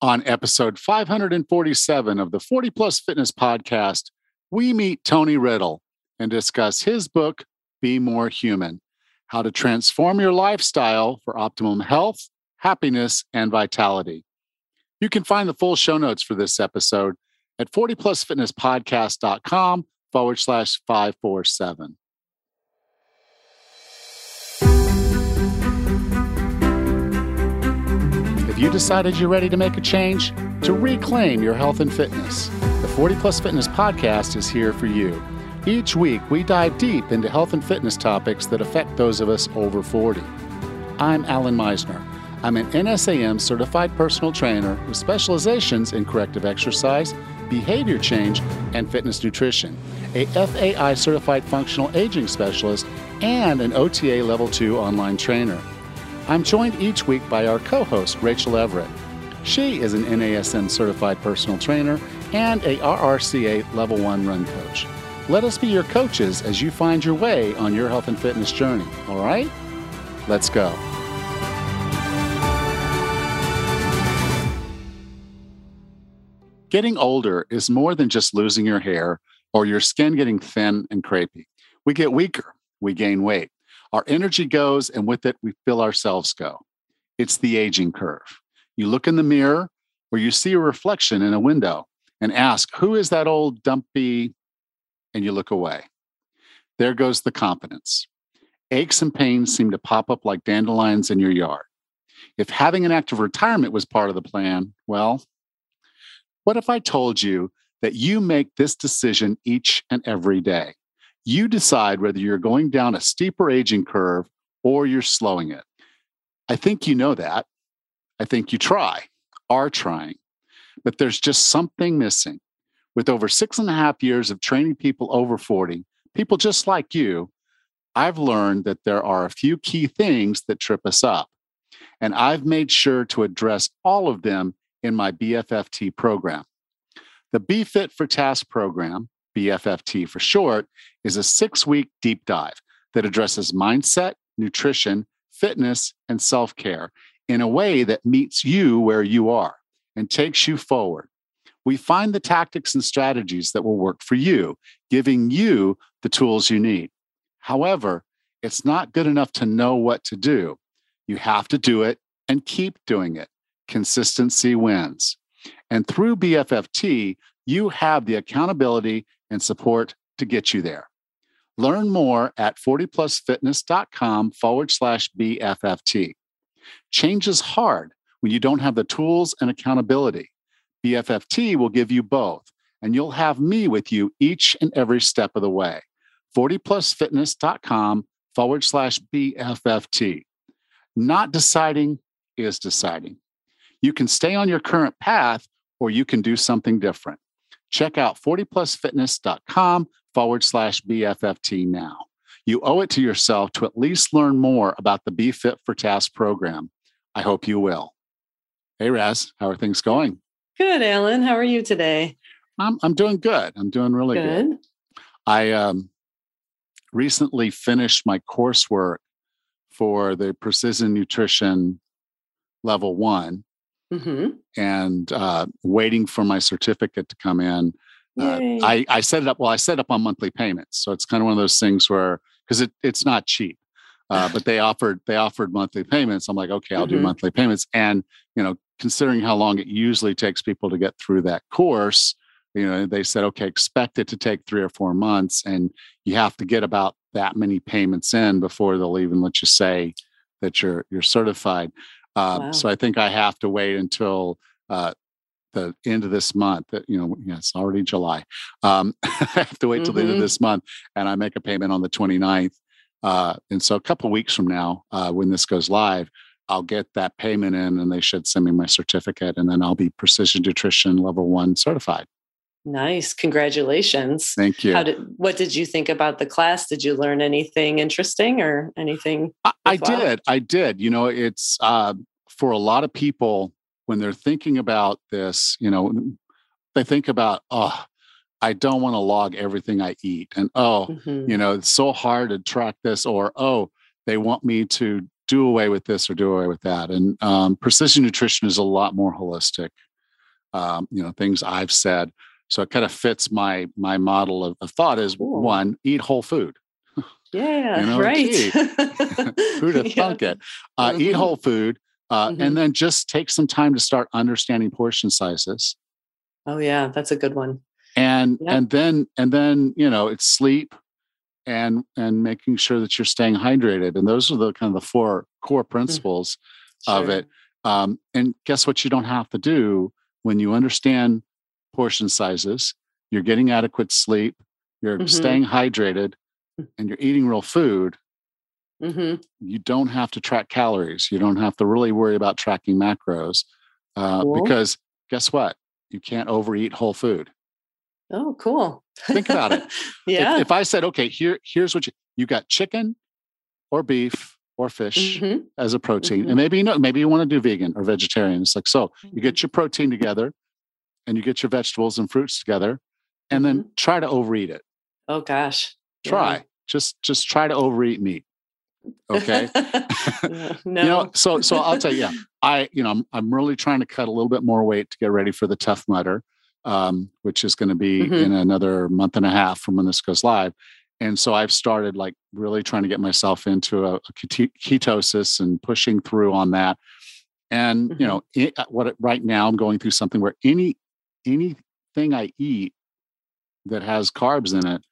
On episode 547 of the 40 Plus Fitness Podcast, we meet Tony Riddle and discuss his book, Be More Human How to Transform Your Lifestyle for Optimum Health, Happiness, and Vitality. You can find the full show notes for this episode at 40plusfitnesspodcast.com forward slash 547. Have you decided you're ready to make a change? To reclaim your health and fitness? The 40 Plus Fitness Podcast is here for you. Each week, we dive deep into health and fitness topics that affect those of us over 40. I'm Alan Meisner. I'm an NASM certified personal trainer with specializations in corrective exercise, behavior change, and fitness nutrition, a FAI certified functional aging specialist, and an OTA Level 2 online trainer. I'm joined each week by our co host, Rachel Everett. She is an NASM certified personal trainer and a RRCA Level 1 run coach. Let us be your coaches as you find your way on your health and fitness journey, all right? Let's go. Getting older is more than just losing your hair or your skin getting thin and crepey. We get weaker, we gain weight. Our energy goes, and with it, we feel ourselves go. It's the aging curve. You look in the mirror or you see a reflection in a window and ask, Who is that old dumpy? And you look away. There goes the confidence. Aches and pains seem to pop up like dandelions in your yard. If having an active retirement was part of the plan, well, what if I told you that you make this decision each and every day? You decide whether you're going down a steeper aging curve or you're slowing it. I think you know that. I think you try, are trying, but there's just something missing. With over six and a half years of training people over 40, people just like you, I've learned that there are a few key things that trip us up. And I've made sure to address all of them in my BFFT program. The Be Fit for Task program BFFT for short, is a six week deep dive that addresses mindset, nutrition, fitness, and self care in a way that meets you where you are and takes you forward. We find the tactics and strategies that will work for you, giving you the tools you need. However, it's not good enough to know what to do. You have to do it and keep doing it. Consistency wins. And through BFFT, you have the accountability and support to get you there. Learn more at 40plusfitness.com forward slash BFFT. Change is hard when you don't have the tools and accountability. BFFT will give you both, and you'll have me with you each and every step of the way. 40plusfitness.com forward slash BFFT. Not deciding is deciding. You can stay on your current path or you can do something different. Check out 40plusfitness.com forward slash BFFT now. You owe it to yourself to at least learn more about the Be Fit for Task program. I hope you will. Hey, Raz, how are things going? Good, Alan. How are you today? I'm, I'm doing good. I'm doing really good. good. I um, recently finished my coursework for the Precision Nutrition Level One mm-hmm. and uh, waiting for my certificate to come in. Uh, I, I set it up. Well, I set it up on monthly payments, so it's kind of one of those things where because it, it's not cheap, uh, but they offered they offered monthly payments. I'm like, okay, I'll mm-hmm. do monthly payments, and you know, considering how long it usually takes people to get through that course, you know, they said, okay, expect it to take three or four months, and you have to get about that many payments in before they'll even let you say that you're you're certified. Uh, wow. So I think I have to wait until uh, the end of this month. You know, it's already July. Um, I have to wait till mm-hmm. the end of mm-hmm. this month, and I make a payment on the 29th. Uh, and so a couple weeks from now, uh, when this goes live, I'll get that payment in, and they should send me my certificate, and then I'll be Precision Nutrition Level One certified. Nice. Congratulations. Thank you. How did what did you think about the class? Did you learn anything interesting or anything? I, I did. I did. You know, it's uh, for a lot of people when they're thinking about this, you know, they think about, oh, I don't want to log everything I eat. And oh, mm-hmm. you know, it's so hard to track this, or oh, they want me to do away with this or do away with that. And um, precision nutrition is a lot more holistic. um, you know, things I've said. So it kind of fits my my model of, of thought is Cool. one, eat whole food. Yeah, You know, right. Who'd have Yeah. thunk it? Uh, Eat Mhm. whole food. Uh, Mhm. And then just take some time to start understanding portion sizes. Oh yeah, that's a good one. and Yeah. and then and then you know it's sleep and and making sure that you're staying hydrated and those are the kind of the four core principles of Sure. it um, and guess what you don't have to do when you understand portion sizes you're getting adequate sleep you're Mhm. staying hydrated and you're eating real food Mhm. you don't have to track calories you don't have to really worry about tracking macros uh, Cool. because guess what you can't overeat whole food Oh, cool. Think about it. yeah. if, if I said, okay, here, here's what you you got chicken or beef or fish Mhm. as a protein, Mhm. and maybe you know, maybe you want to do vegan or vegetarian. It's like so you Mm-hmm. get your protein together, and you get your vegetables and fruits together, and then try to overeat it. Oh gosh. Yeah. Try just just try to overeat meat. Okay. No. You know, so so I'll tell you, yeah, I you know I'm I'm really trying to cut a little bit more weight to get ready for the Tough Mudder, um, which is going to be Mhm. in another month and a half from when this goes live. And so I've started like really trying to get myself into a, a ketosis and pushing through on that. And you Mhm. know, it, uh, what it- right now I'm going through something where any anything I eat that has carbs in it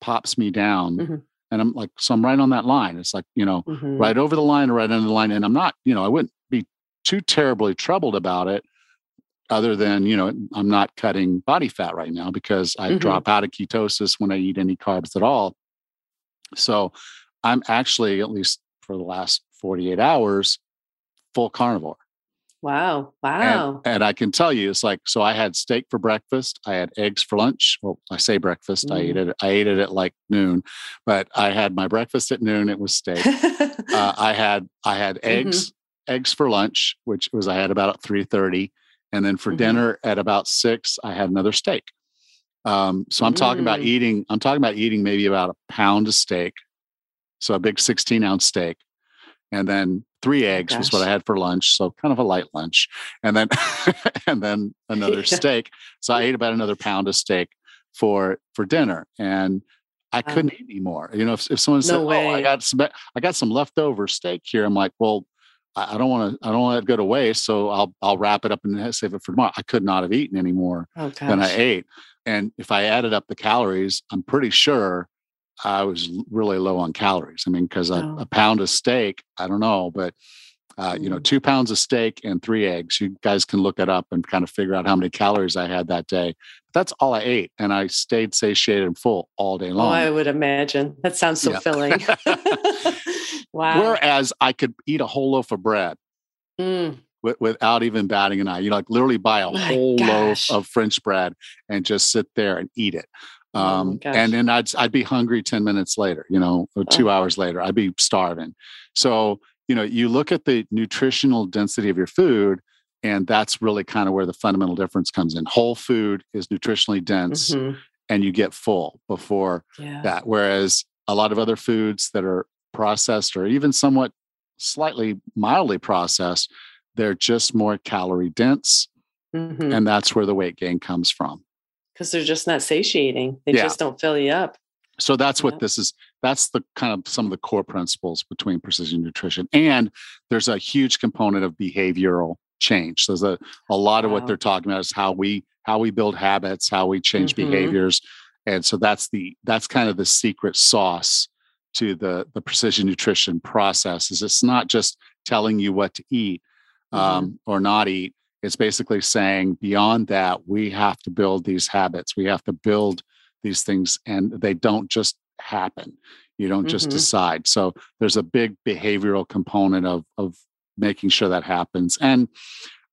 pops me down. Mhm. And I'm like, so I'm right on that line. It's like, you know, Mhm. right over the line or right under the line. And I'm not, you know, I wouldn't be too terribly troubled about it other than, you know, I'm not cutting body fat right now because I Mhm. drop out of ketosis when I eat any carbs at all. So I'm actually, at least for the last 48 hours, full carnivore. Wow. Wow. and I can tell you, it's like, so I had steak for breakfast. I had eggs for lunch. Well, I say breakfast. I ate Mm. it. I ate it at like noon, but I had my breakfast at noon. It was steak. uh, I had I had Mm-hmm. eggs eggs for lunch, which was I had about at three thirty, and then for Mhm. dinner at about six, I had another steak. Um, so I'm talking about Mm. eating. I'm talking about eating maybe about a pound of steak, so a big sixteen ounce steak, and then three eggs was what I had for lunch, so kind of a light lunch, and then and then another Yeah. steak. So I ate about another pound of steak for for dinner, and I Wow. couldn't eat anymore. You know, if, if someone said, No "Oh, I got some, I got some leftover steak here," I'm like, "Well, I, don't want to, I don't want it to go to waste, so I'll I'll wrap it up and save it for tomorrow." I could not have eaten any more oh than I ate, and if I added up the calories, I'm pretty sure I was really low on calories. I mean, because a, Oh. a pound of steak, I don't know, but uh, you know, Mm. two pounds of steak and three eggs. You guys can look it up and kind of figure out how many calories I had that day. But That's all I ate, and I stayed satiated and full all day Oh, long. I would imagine. That sounds so Yeah. filling. wow. Whereas I could eat a whole loaf of bread Mm. wi- without even batting an eye. You know, like literally buy a My whole gosh. loaf of French bread and just sit there and eat it. Oh Um, gosh. and then I'd I'd be hungry ten minutes later. You know, or two hours later, I'd be starving. So you know, you look at the nutritional density of your food. And that's really kind of where the fundamental difference comes in. Whole food is nutritionally dense Mhm. and you get full before Yeah. that. Whereas a lot of other foods that are processed or even somewhat slightly mildly processed, they're just more calorie dense. Mhm. And that's where the weight gain comes from. Because they're just not satiating. They Yeah. just don't fill you up. So that's what Yeah. this is. That's the kind of some of the core principles between precision nutrition. And there's a huge component of behavioral change. So there's a, a lot of what they're talking about is how we how we build habits, how we change Mhm. behaviors. And so that's the that's kind of the secret sauce to the the precision nutrition process is it's not just telling you what to eat um, or not eat. It's basically saying beyond that, we have to build these habits. We have to build these things, and they don't just happen. You don't just Mhm. decide. So there's a big behavioral component of of making sure that happens. And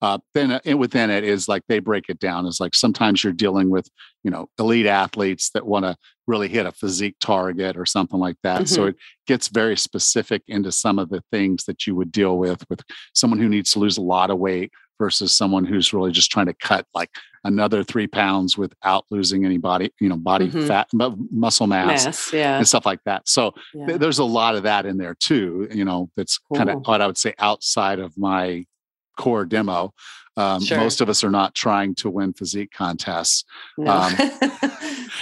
uh, then uh, within it is like they break it down as like sometimes you're dealing with you know elite athletes that want to really hit a physique target or something like that. So Mhm. it gets very specific into some of the things that you would deal with with someone who needs to lose a lot of weight versus someone who's really just trying to cut like another three pounds without losing any body you know body Mhm. fat mu- muscle mass, Mass. Yeah. and stuff like that. So yeah. th- there's a lot of that in there too. You know, that's kind of what I would say outside of my core demo. Um, Sure. Most of us are not trying to win physique contests. No. Um,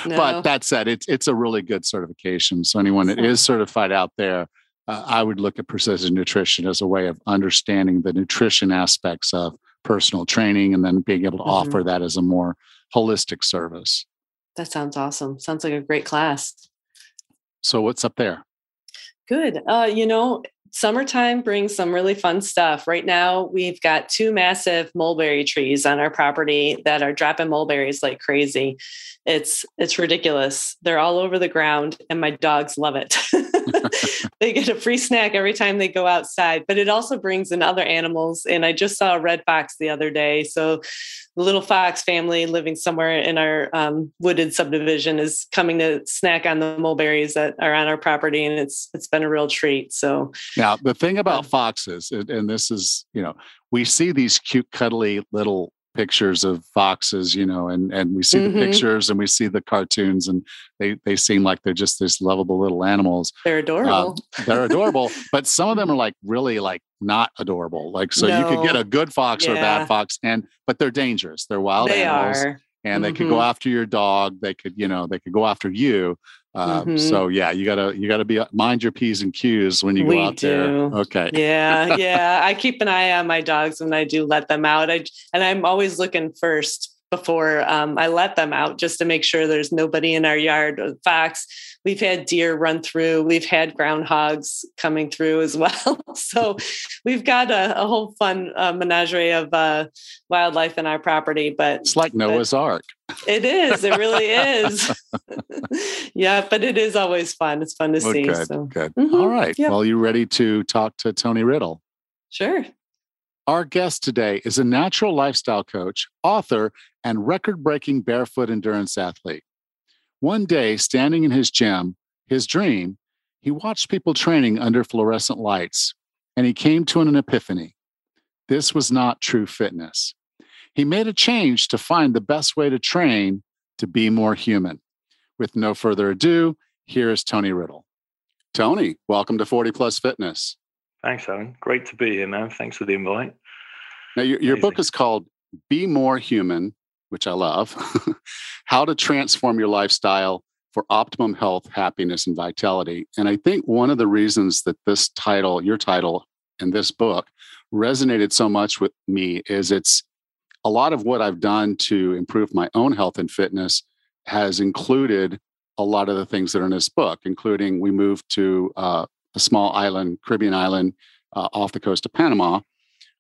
No. But that said, it's it's a really good certification. So anyone that is certified out there, uh, I would look at precision nutrition as a way of understanding the nutrition aspects of personal training, and then being able to Mhm. offer that as a more holistic service. that sounds awesome. Sounds like a great class. So what's up there? Good. Uh, you know, summertime brings some really fun stuff. Right now, we've got two massive mulberry trees on our property that are dropping mulberries like crazy. It's it's ridiculous. They're all over the ground, and my dogs love it. they get a free snack every time they go outside, but it also brings in other animals. And I just saw a red fox the other day. So little fox family living somewhere in our um, wooded subdivision is coming to snack on the mulberries that are on our property, and it's it's been a real treat. So Now, the thing about foxes, and and this is, you know, we see these cute, cuddly little pictures of foxes, you know, and and we see Mhm. the pictures and we see the cartoons, and they they seem like they're just this lovable little animals. they're adorable. They're adorable, but some of them are like really like not adorable. Like so, you could get a good fox or a bad fox, and but they're dangerous. They're wild they animals, are. and they could go after your dog. They could, you know, they could go after you. Uh, Mhm. So yeah, you gotta you gotta be mind your p's and q's when you go We out there. do. Okay. yeah, yeah. I keep an eye on my dogs when I do let them out. I and I'm always looking first before um, I let them out, just to make sure there's nobody in our yard. Fox, we've had deer run through. We've had groundhogs coming through as well. so we've got a, a whole fun uh, menagerie of uh, wildlife in our property. But It's like Noah's Ark. it is. It really is. yeah, but it is always fun. It's fun to Well, see. good, So good. Mhm, All right. yep. Well, you ready to talk to Tony Riddle? sure. Our guest today is a natural lifestyle coach, author, and record breaking barefoot endurance athlete. One day, standing in his gym, his dream, he watched people training under fluorescent lights, and he came to an epiphany. This was not true fitness. He made a change to find the best way to train to be more human. With no further ado, here is Tony Riddle. Tony, welcome to 40 Plus Fitness. Thanks, Alan. Great to be here, man. Thanks for the invite. Now, your, your book is called Be More Human, which I love How to Transform Your Lifestyle for Optimum Health, Happiness, and Vitality. And I think one of the reasons that this title, your title, and this book resonated so much with me is it's a lot of what I've done to improve my own health and fitness has included a lot of the things that are in this book, including we moved to uh, a small island, Caribbean island, uh, off the coast of Panama.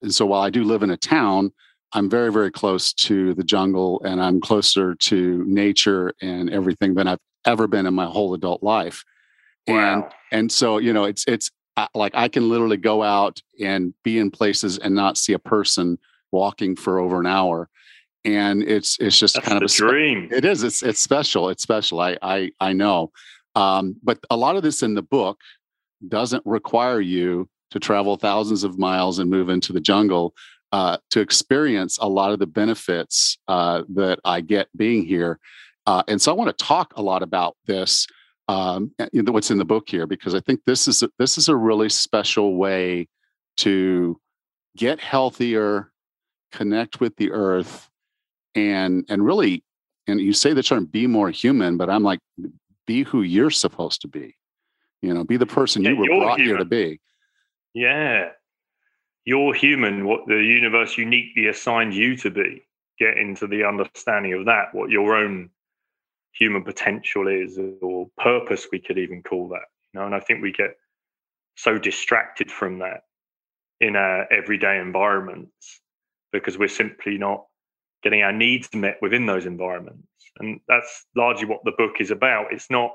And so while I do live in a town, I'm very, very close to the jungle and I'm closer to nature and everything than I've ever been in my whole adult life. And Wow. and so, you know, it's it's uh, like I can literally go out and be in places and not see a person walking for over an hour. And it's it's just That's kind of a spe- dream. it is. It's it's special. It's special. I I I know. Um, but a lot of this in the book doesn't require you to travel thousands of miles and move into the jungle uh, to experience a lot of the benefits uh, that I get being here. Uh, and so I want to talk a lot about this. Um, what's in the book here because I think this is a, this is a really special way to get healthier, connect with the earth, and and really and you say the term be more human but i'm like be who you're supposed to be you know be the person Yeah, you were brought here to be Yeah. You're human, what the universe uniquely assigned you to be. Get into the understanding of that, what your own human potential is, or purpose, we could even call that. You know, and I think we get so distracted from that in our everyday environments because we're simply not getting our needs met within those environments. And that's largely what the book is about. It's not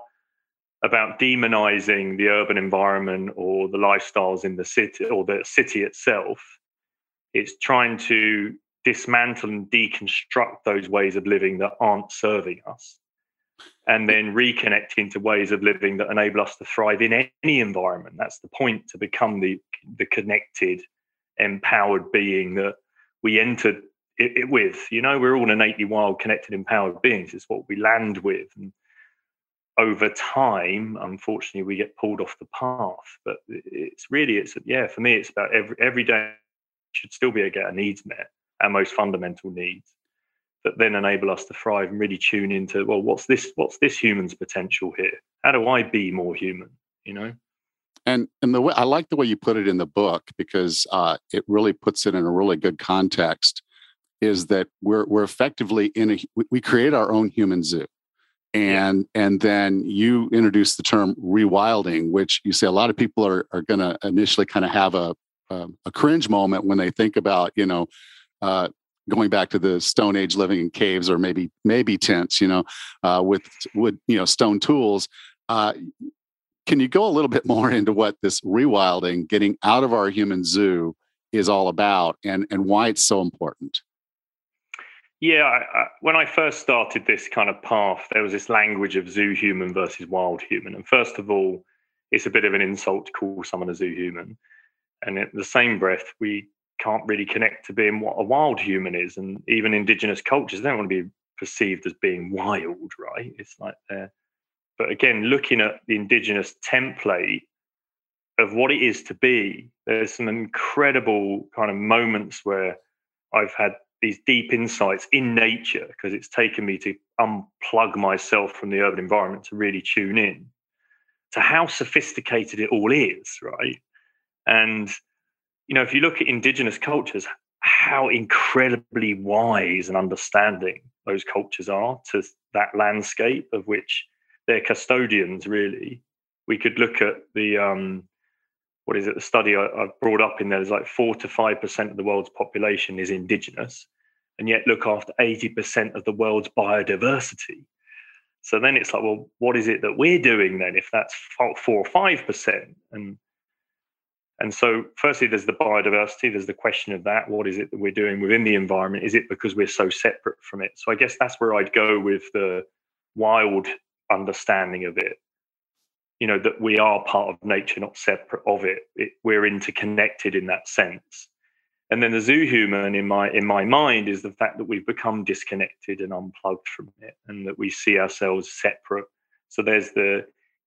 about demonizing the urban environment or the lifestyles in the city or the city itself. It's trying to dismantle and deconstruct those ways of living that aren't serving us and then reconnect into ways of living that enable us to thrive in any environment. That's the point to become the, the connected, empowered being that we entered it, it with. You know, we're all innately wild, connected, empowered beings. It's what we land with. And over time, unfortunately, we get pulled off the path. But it's really, it's yeah, for me, it's about every every day should still be to get our needs met our most fundamental needs that then enable us to thrive and really tune into well what's this what's this human's potential here how do i be more human you know and and the way i like the way you put it in the book because uh, it really puts it in a really good context is that we're we're effectively in a we create our own human zoo and and then you introduce the term rewilding which you say a lot of people are are going to initially kind of have a, a, a cringe moment when they think about you know uh, going back to the stone age living in caves or maybe maybe tents you know uh, with wood you know stone tools. Uh, can you go a little bit more into what this rewilding getting out of our human zoo is all about and and why it's so important yeah, I, I, when I first started this kind of path, there was this language of zoo human versus wild human. And first of all, it's a bit of an insult to call someone a zoo human. And in the same breath, we can't really connect to being what a wild human is. And even indigenous cultures don't want to be perceived as being wild, right? It's like they're. But again, looking at the indigenous template of what it is to be, there's some incredible kind of moments where I've had these deep insights in nature because it's taken me to unplug myself from the urban environment to really tune in to how sophisticated it all is, right? And you know, if you look at indigenous cultures, how incredibly wise and understanding those cultures are to that landscape of which they're custodians, really. We could look at the um, what is it? The study I, I brought up in there is like four to five percent of the world's population is indigenous, and yet look after eighty percent of the world's biodiversity. So then it's like, well, what is it that we're doing then? If that's four or five percent, and and so, firstly, there's the biodiversity. There's the question of that. What is it that we're doing within the environment? Is it because we're so separate from it? So, I guess that's where I'd go with the wild understanding of it you know that we are part of nature not separate of it. it. we're interconnected in that sense and then the zoo human in my in my mind is the fact that we've become disconnected and unplugged from it and that we see ourselves separate. So there's the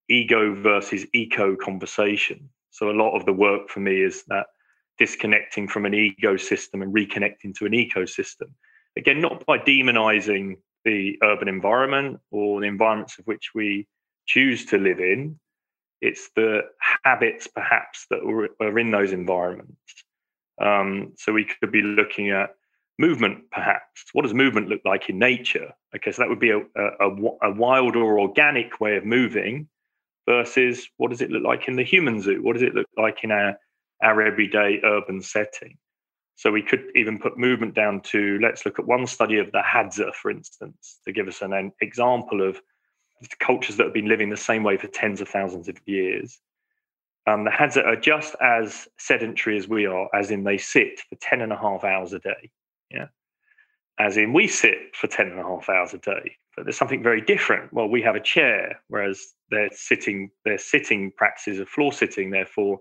ego versus eco conversation. So a lot of the work for me is that disconnecting from an ecosystem and reconnecting to an ecosystem. Again not by demonizing the urban environment or the environments of which we choose to live in. It's the habits perhaps that are in those environments. Um, so we could be looking at movement perhaps. What does movement look like in nature? Okay, so that would be a, a, a wild or organic way of moving versus what does it look like in the human zoo? What does it look like in our, our everyday urban setting? So we could even put movement down to let's look at one study of the Hadza, for instance, to give us an, an example of cultures that have been living the same way for tens of thousands of years. Um, the Hadza are just as sedentary as we are, as in they sit for 10 and a half hours a day. Yeah. As in we sit for 10 and a half hours a day. But there's something very different. Well, we have a chair, whereas they're sitting, their sitting practices of floor sitting, therefore,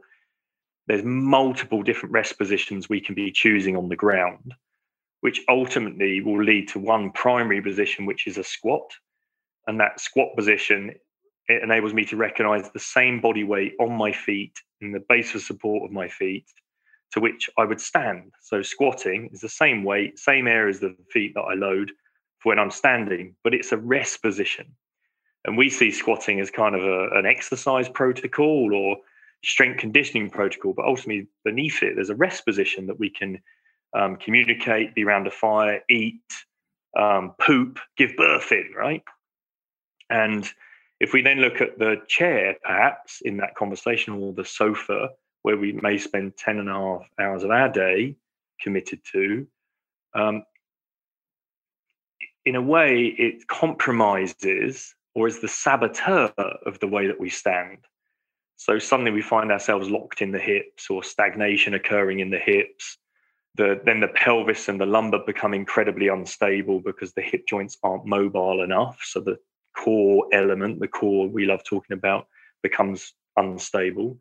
there's multiple different rest positions we can be choosing on the ground, which ultimately will lead to one primary position, which is a squat, and that squat position it enables me to recognize the same body weight on my feet in the base of support of my feet to which I would stand. So squatting is the same weight, same area as the feet that I load for when I'm standing, but it's a rest position. And we see squatting as kind of a, an exercise protocol or strength conditioning protocol, but ultimately beneath it, there's a rest position that we can um, communicate, be around a fire, eat, um, poop, give birth in, right? And if we then look at the chair, perhaps in that conversation, or the sofa, where we may spend 10 and a half hours of our day committed to, um, in a way, it compromises or is the saboteur of the way that we stand. So suddenly we find ourselves locked in the hips or stagnation occurring in the hips. The, then the pelvis and the lumbar become incredibly unstable because the hip joints aren't mobile enough. So the core element, the core we love talking about, becomes unstable.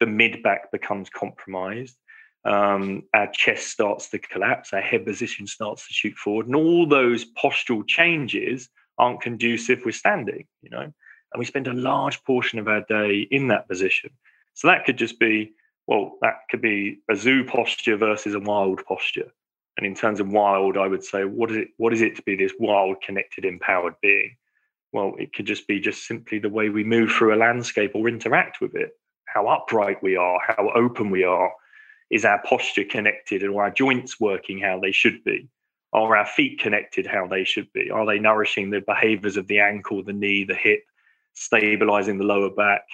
The mid back becomes compromised. Um, our chest starts to collapse. Our head position starts to shoot forward, and all those postural changes aren't conducive with standing. You know, and we spend a large portion of our day in that position. So that could just be well, that could be a zoo posture versus a wild posture. And in terms of wild, I would say, what is it? What is it to be this wild, connected, empowered being? Well, it could just be just simply the way we move through a landscape or interact with it, how upright we are, how open we are. Is our posture connected and our joints working how they should be? Are our feet connected how they should be? Are they nourishing the behaviors of the ankle, the knee, the hip, stabilizing the lower back?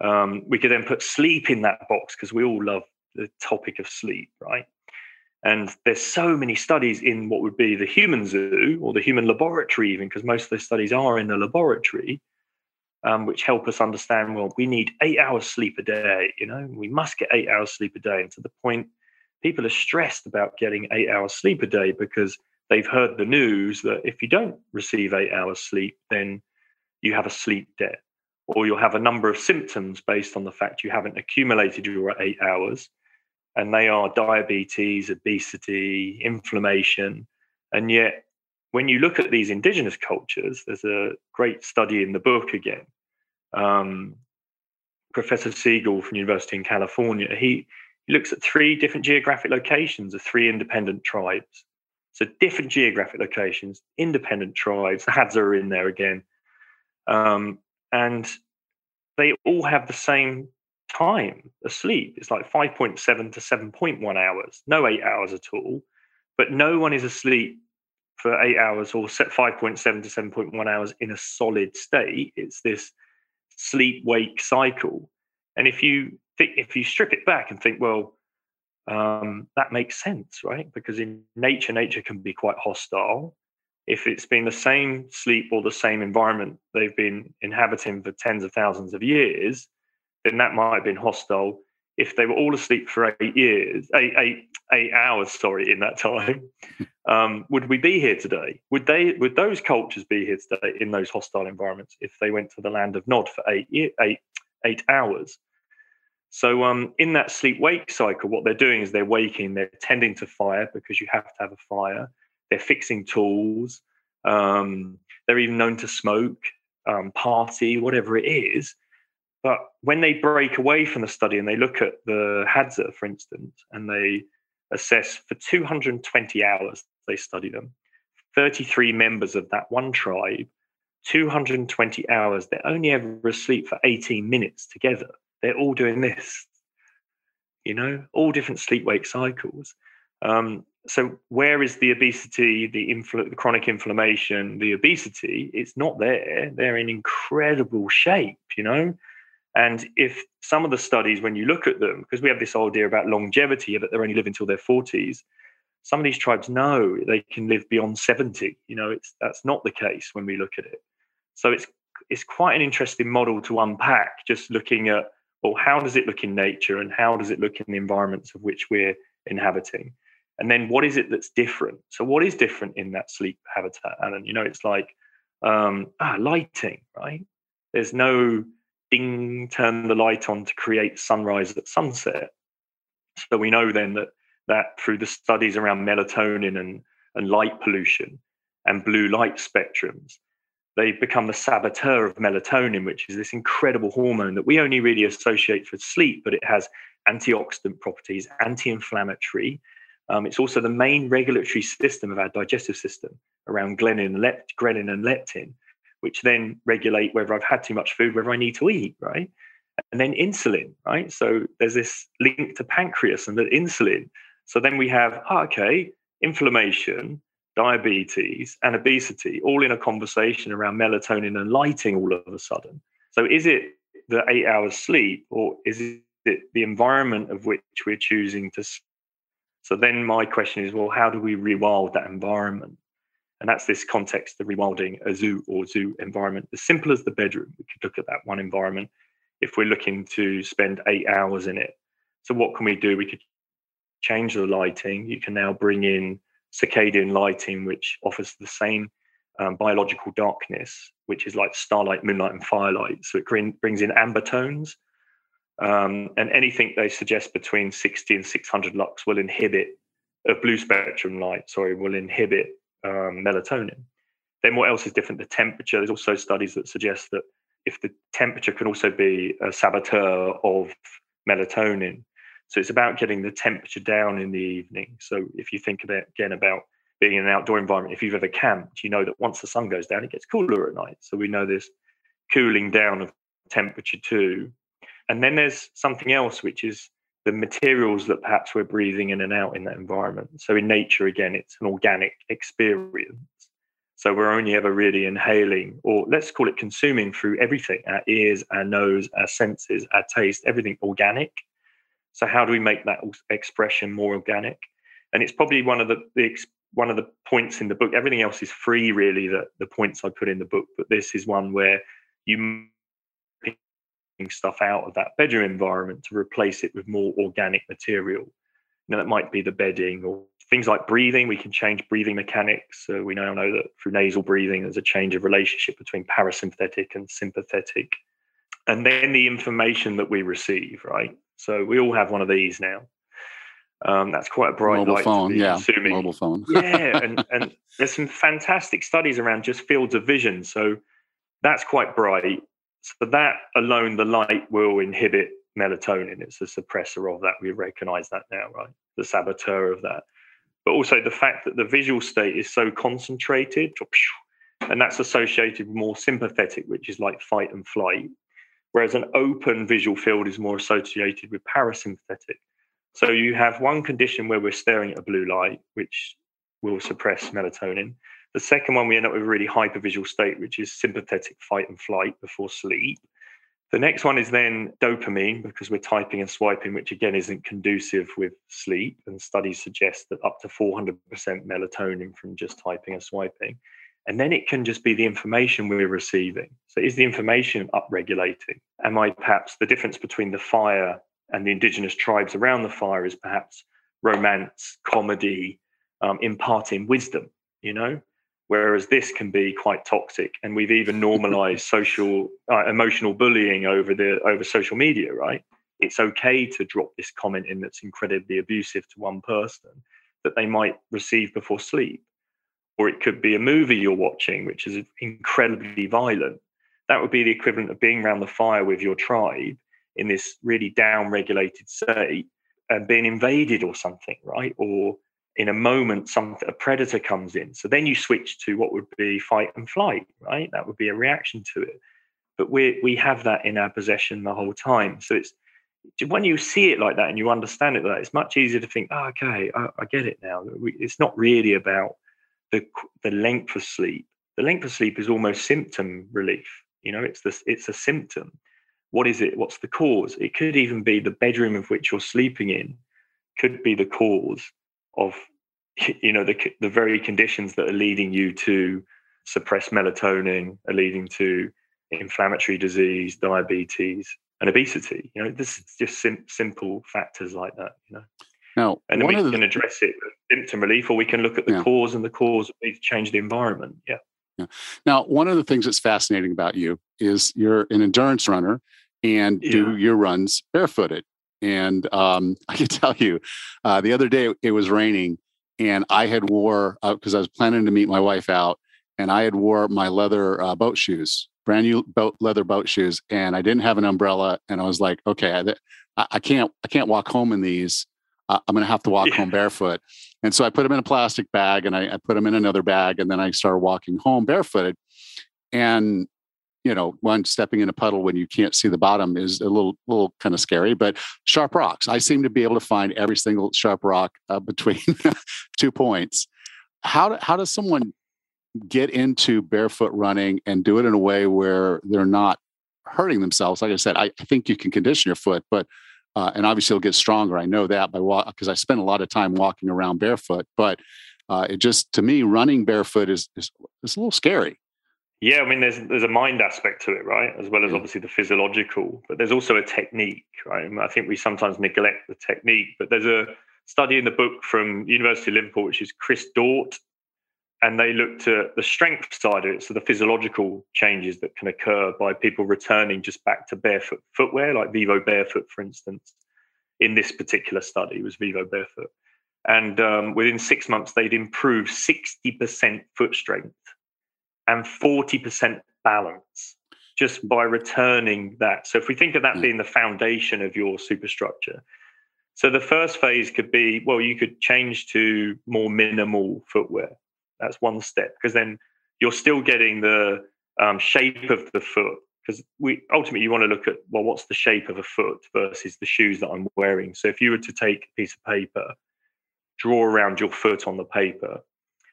Um, we could then put sleep in that box because we all love the topic of sleep, right? And there's so many studies in what would be the human zoo or the human laboratory, even because most of the studies are in the laboratory, um, which help us understand. Well, we need eight hours sleep a day. You know, we must get eight hours sleep a day. And to the point, people are stressed about getting eight hours sleep a day because they've heard the news that if you don't receive eight hours sleep, then you have a sleep debt, or you'll have a number of symptoms based on the fact you haven't accumulated your eight hours and they are diabetes, obesity, inflammation. And yet, when you look at these indigenous cultures, there's a great study in the book again. Um, Professor Siegel from University in California, he, he looks at three different geographic locations of three independent tribes. So different geographic locations, independent tribes. The Hadza are in there again, um, and they all have the same time asleep. It's like 5.7 to 7.1 hours, no eight hours at all. But no one is asleep for eight hours or set 5.7 to 7.1 hours in a solid state. It's this sleep wake cycle. And if you think, if you strip it back and think, well, um, that makes sense, right? Because in nature, nature can be quite hostile. If it's been the same sleep or the same environment they've been inhabiting for tens of thousands of years, then that might have been hostile. If they were all asleep for eight years, eight, eight, eight hours, sorry, in that time, um, would we be here today? Would they? Would those cultures be here today in those hostile environments if they went to the land of Nod for eight, eight, eight hours? So, um, in that sleep wake cycle, what they're doing is they're waking, they're tending to fire because you have to have a fire. They're fixing tools. Um, they're even known to smoke, um, party, whatever it is. But when they break away from the study and they look at the Hadza, for instance, and they assess for 220 hours, they study them, 33 members of that one tribe, 220 hours, they're only ever asleep for 18 minutes together. They're all doing this, you know, all different sleep wake cycles. Um, so where is the obesity, the, infl- the chronic inflammation, the obesity? It's not there. They're in incredible shape, you know. And if some of the studies, when you look at them, because we have this idea about longevity, that they're only living until their 40s, some of these tribes know they can live beyond 70. You know, it's that's not the case when we look at it. So it's it's quite an interesting model to unpack, just looking at well, how does it look in nature and how does it look in the environments of which we're inhabiting? And then what is it that's different? So what is different in that sleep habitat? And you know, it's like um, ah, lighting, right? There's no ding, turn the light on to create sunrise at sunset. So we know then that that through the studies around melatonin and, and light pollution and blue light spectrums, they've become the saboteur of melatonin, which is this incredible hormone that we only really associate with sleep, but it has antioxidant properties, anti-inflammatory. Um, it's also the main regulatory system of our digestive system around ghrelin, and leptin which then regulate whether I've had too much food, whether I need to eat, right? And then insulin, right? So there's this link to pancreas and the insulin. So then we have, oh, okay, inflammation, diabetes, and obesity all in a conversation around melatonin and lighting all of a sudden. So is it the eight hours sleep or is it the environment of which we're choosing to? So then my question is, well, how do we rewild that environment? And that's this context of rewilding a zoo or zoo environment. As simple as the bedroom, we could look at that one environment if we're looking to spend eight hours in it. So, what can we do? We could change the lighting. You can now bring in circadian lighting, which offers the same um, biological darkness, which is like starlight, moonlight, and firelight. So, it brings in amber tones. Um, and anything they suggest between 60 and 600 lux will inhibit a blue spectrum light, sorry, will inhibit um, melatonin. Then what else is different? The temperature. There's also studies that suggest that if the temperature can also be a saboteur of melatonin, So it's about getting the temperature down in the evening. So if you think about again about being in an outdoor environment, if you've ever camped, you know that once the sun goes down, it gets cooler at night. So we know this cooling down of temperature too. And then there's something else, which is the materials that perhaps we're breathing in and out in that environment. So in nature, again, it's an organic experience. So we're only ever really inhaling, or let's call it consuming through everything our ears, our nose, our senses, our taste, everything organic. So how do we make that expression more organic? And it's probably one of the, the one of the points in the book. Everything else is free, really. The the points I put in the book, but this is one where you stuff out of that bedroom environment to replace it with more organic material. You know, that might be the bedding or things like breathing. We can change breathing mechanics. So we now know that through nasal breathing, there's a change of relationship between parasympathetic and sympathetic. And then the information that we receive, right? So we all have one of these now. Um, that's quite a bright mobile light phone, yeah, consuming. mobile phone. yeah, and, and there's some fantastic studies around just fields of vision. So that's quite bright. So that alone, the light will inhibit melatonin. It's a suppressor of that. We recognize that now, right? The saboteur of that. But also the fact that the visual state is so concentrated, and that's associated with more sympathetic, which is like fight and flight. Whereas an open visual field is more associated with parasympathetic. So you have one condition where we're staring at a blue light, which will suppress melatonin. The second one, we end up with a really hypervisual state, which is sympathetic fight and flight before sleep. The next one is then dopamine because we're typing and swiping, which again isn't conducive with sleep. And studies suggest that up to 400% melatonin from just typing and swiping. And then it can just be the information we're receiving. So, is the information upregulating? Am I perhaps the difference between the fire and the indigenous tribes around the fire is perhaps romance, comedy, um, imparting wisdom, you know? Whereas this can be quite toxic. And we've even normalized social uh, emotional bullying over the over social media right? It's okay to drop this comment in that's incredibly abusive to one person that they might receive before sleep. Or it could be a movie you're watching which is incredibly violent. That would be the equivalent of being around the fire with your tribe in this really down regulated state and being invaded or something right? Or in a moment some a predator comes in. So then you switch to what would be fight and flight right? That would be a reaction to it. But we we have that in our possession the whole time. So it's when you see it like that and you understand it that it's much easier to think oh, okay I, I, get it now. It's not really about the the length of sleep. The length of sleep is almost symptom relief you know? It's this it's a symptom. What is it? What's the cause? It could even be the bedroom of which you're sleeping in could be the cause of you know the the very conditions that are leading you to suppress melatonin are leading to inflammatory disease, diabetes, and obesity. You know, this is just sim- simple factors like that. You know. Now, and then we the, can address it with symptom relief, or we can look at the yeah. cause, and the cause we change the environment. Yeah. Yeah. Now, one of the things that's fascinating about you is you're an endurance runner and yeah. do your runs barefooted. And um, I can tell you, uh, the other day it was raining, and I had wore because uh, I was planning to meet my wife out, and I had wore my leather uh, boat shoes, brand new boat leather boat shoes, and I didn't have an umbrella, and I was like, okay, I, I can't I can't walk home in these. Uh, I'm going to have to walk yeah. home barefoot. And so I put them in a plastic bag, and I, I put them in another bag, and then I started walking home barefooted. And you know, one stepping in a puddle when you can't see the bottom is a little, little kind of scary. But sharp rocks, I seem to be able to find every single sharp rock uh, between two points. How how does someone get into barefoot running and do it in a way where they're not hurting themselves? Like I said, I, I think you can condition your foot, but uh, and obviously it'll get stronger. I know that by walk because I spend a lot of time walking around barefoot. But uh, it just to me, running barefoot is, is is a little scary. Yeah, I mean, there's there's a mind aspect to it, right, as well as obviously the physiological. But there's also a technique, right? I think we sometimes neglect the technique. But there's a study in the book from University of Liverpool, which is Chris Dort, and they looked at the strength side of it, so the physiological changes that can occur by people returning just back to barefoot footwear, like Vivo Barefoot, for instance. In this particular study, was Vivo Barefoot, and um, within six months, they'd improved sixty percent foot strength and 40% balance just by returning that. So if we think of that mm. being the foundation of your superstructure, So the first phase could be well, you could change to more minimal footwear. That's one step because then you're still getting the um, shape of the foot. Because we ultimately you want to look at well, what's the shape of a foot versus the shoes that I'm wearing. So if you were to take a piece of paper, draw around your foot on the paper,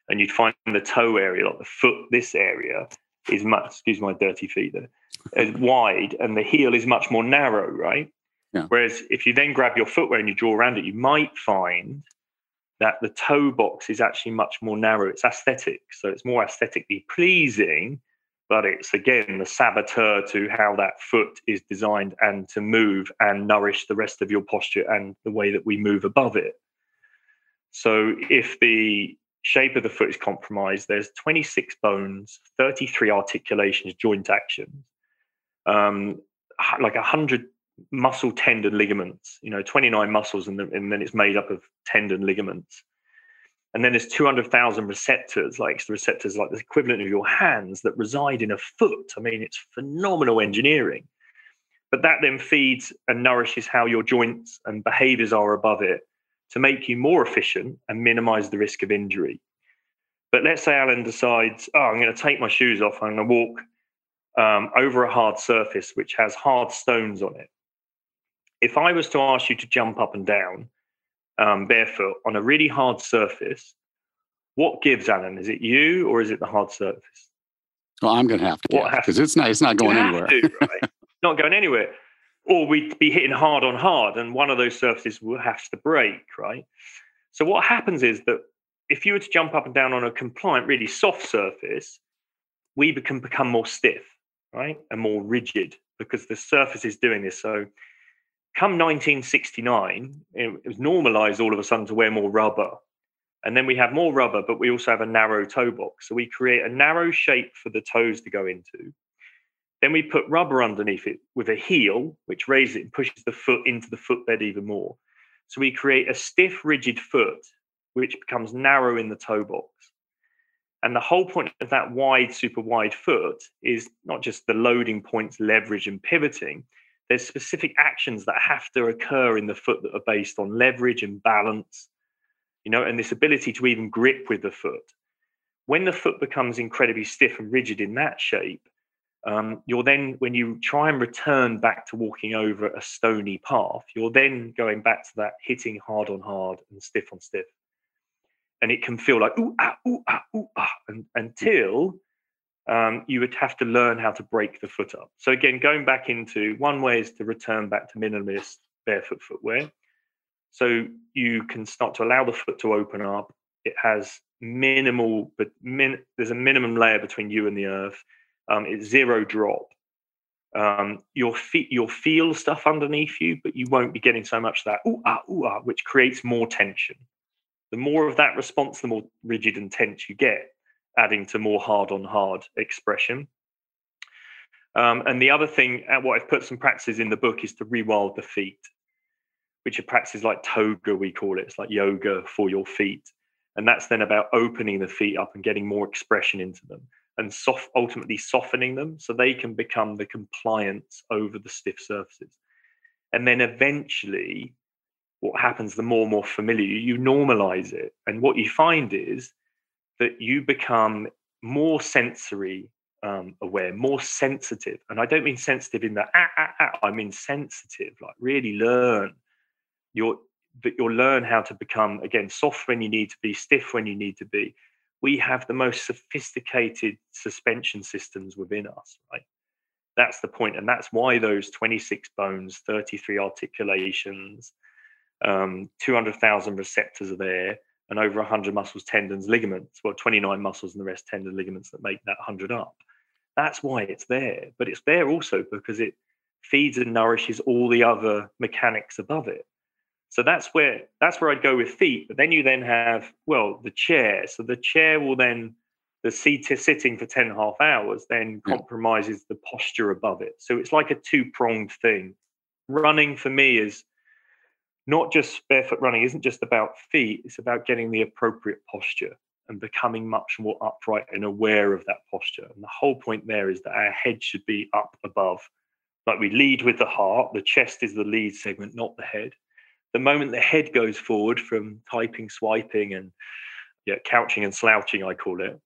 and you'd find the toe area, like the foot, this area is much. Excuse my dirty feet there, is wide, and the heel is much more narrow, right? Yeah. Whereas if you then grab your footwear and you draw around it, you might find that the toe box is actually much more narrow. It's aesthetic. So it's more aesthetically pleasing, but it's again the saboteur to how that foot is designed and to move and nourish the rest of your posture and the way that we move above it. So if the shape of the foot is compromised, there's 26 bones, 33 articulations, joint actions, um, like 100 muscle tendon ligaments you know 29 muscles and, the, and then it's made up of tendon ligaments. And then there's 200,000 receptors like the receptors like the equivalent of your hands that reside in a foot. I mean it's phenomenal engineering. But that then feeds and nourishes how your joints and behaviors are above it to make you more efficient and minimize the risk of injury but let's say alan decides oh i'm going to take my shoes off i'm going to walk um, over a hard surface which has hard stones on it if I was to ask you to jump up and down um, barefoot on a really hard surface, what gives, Alan? Is it you or is it the hard surface? Well, I'm going to have to because it's not it's not going anywhere. To, right? not going anywhere. Or we'd be hitting hard on hard, and one of those surfaces will have to break, right? So what happens is that if you were to jump up and down on a compliant, really soft surface, we can become more stiff, right, and more rigid because the surface is doing this. So come 1969, it was normalized all of a sudden to wear more rubber. And then we have more rubber, but we also have a narrow toe box. So we create a narrow shape for the toes to go into. Then we put rubber underneath it with a heel, which raises it and pushes the foot into the footbed even more. So we create a stiff, rigid foot, which becomes narrow in the toe box. And the whole point of that wide, super wide foot is not just the loading points, leverage, and pivoting, there's specific actions that have to occur in the foot that are based on leverage and balance, you know, and this ability to even grip with the foot. When the foot becomes incredibly stiff and rigid in that shape, um, you're then, when you try and return back to walking over a stony path, you're then going back to that hitting hard on hard and stiff on stiff. And it can feel like, ooh, ah, ooh, ah, ooh, ah, and, until um, you would have to learn how to break the foot up. So again, going back into one way is to return back to minimalist barefoot footwear. So you can start to allow the foot to open up. It has minimal, but min, there's a minimum layer between you and the earth. Um, it's zero drop. Um, you'll, fe- you'll feel stuff underneath you, but you won't be getting so much that ooh ah ooh ah, which creates more tension. The more of that response, the more rigid and tense you get adding to more hard on hard expression. Um, and the other thing, uh, what I've put some practices in the book is to rewild the feet, which are practices like toega, we call it. It's like yoga for your feet. And that's then about opening the feet up and getting more expression into them and soft, ultimately softening them so they can become the compliance over the stiff surfaces. And then eventually, what happens the more and more familiar, you normalize it. And what you find is that you become more sensory um, aware, more sensitive. And I don't mean sensitive in the ah, ah, ah, I mean sensitive, like really learn. You'll, that you'll learn how to become, again, soft when you need to be, stiff when you need to be. We have the most sophisticated suspension systems within us, right? That's the. And that's why those 26 bones, 33 articulations, um, 200,000 receptors are there and over 100 muscles, tendons, ligaments, well, 29 muscles and the rest tendon ligaments that make that 100 up. That's why it's there. But it's there also because it feeds and nourishes all the other mechanics above it. So that's where that's where I'd go with feet. But then you then have, well, the chair. So the chair will then the seat is sitting for 10 and a half hours then compromises the posture above it. So it's like a two-pronged thing. Running for me is not just barefoot running isn't just about feet, it's about getting the appropriate posture and becoming much more upright and aware of that posture. And the whole point there is that our head should be up above. Like we lead with the heart, the chest is the lead segment, not the head. The moment the head goes forward from typing, swiping, and yeah, couching and slouching, I call it,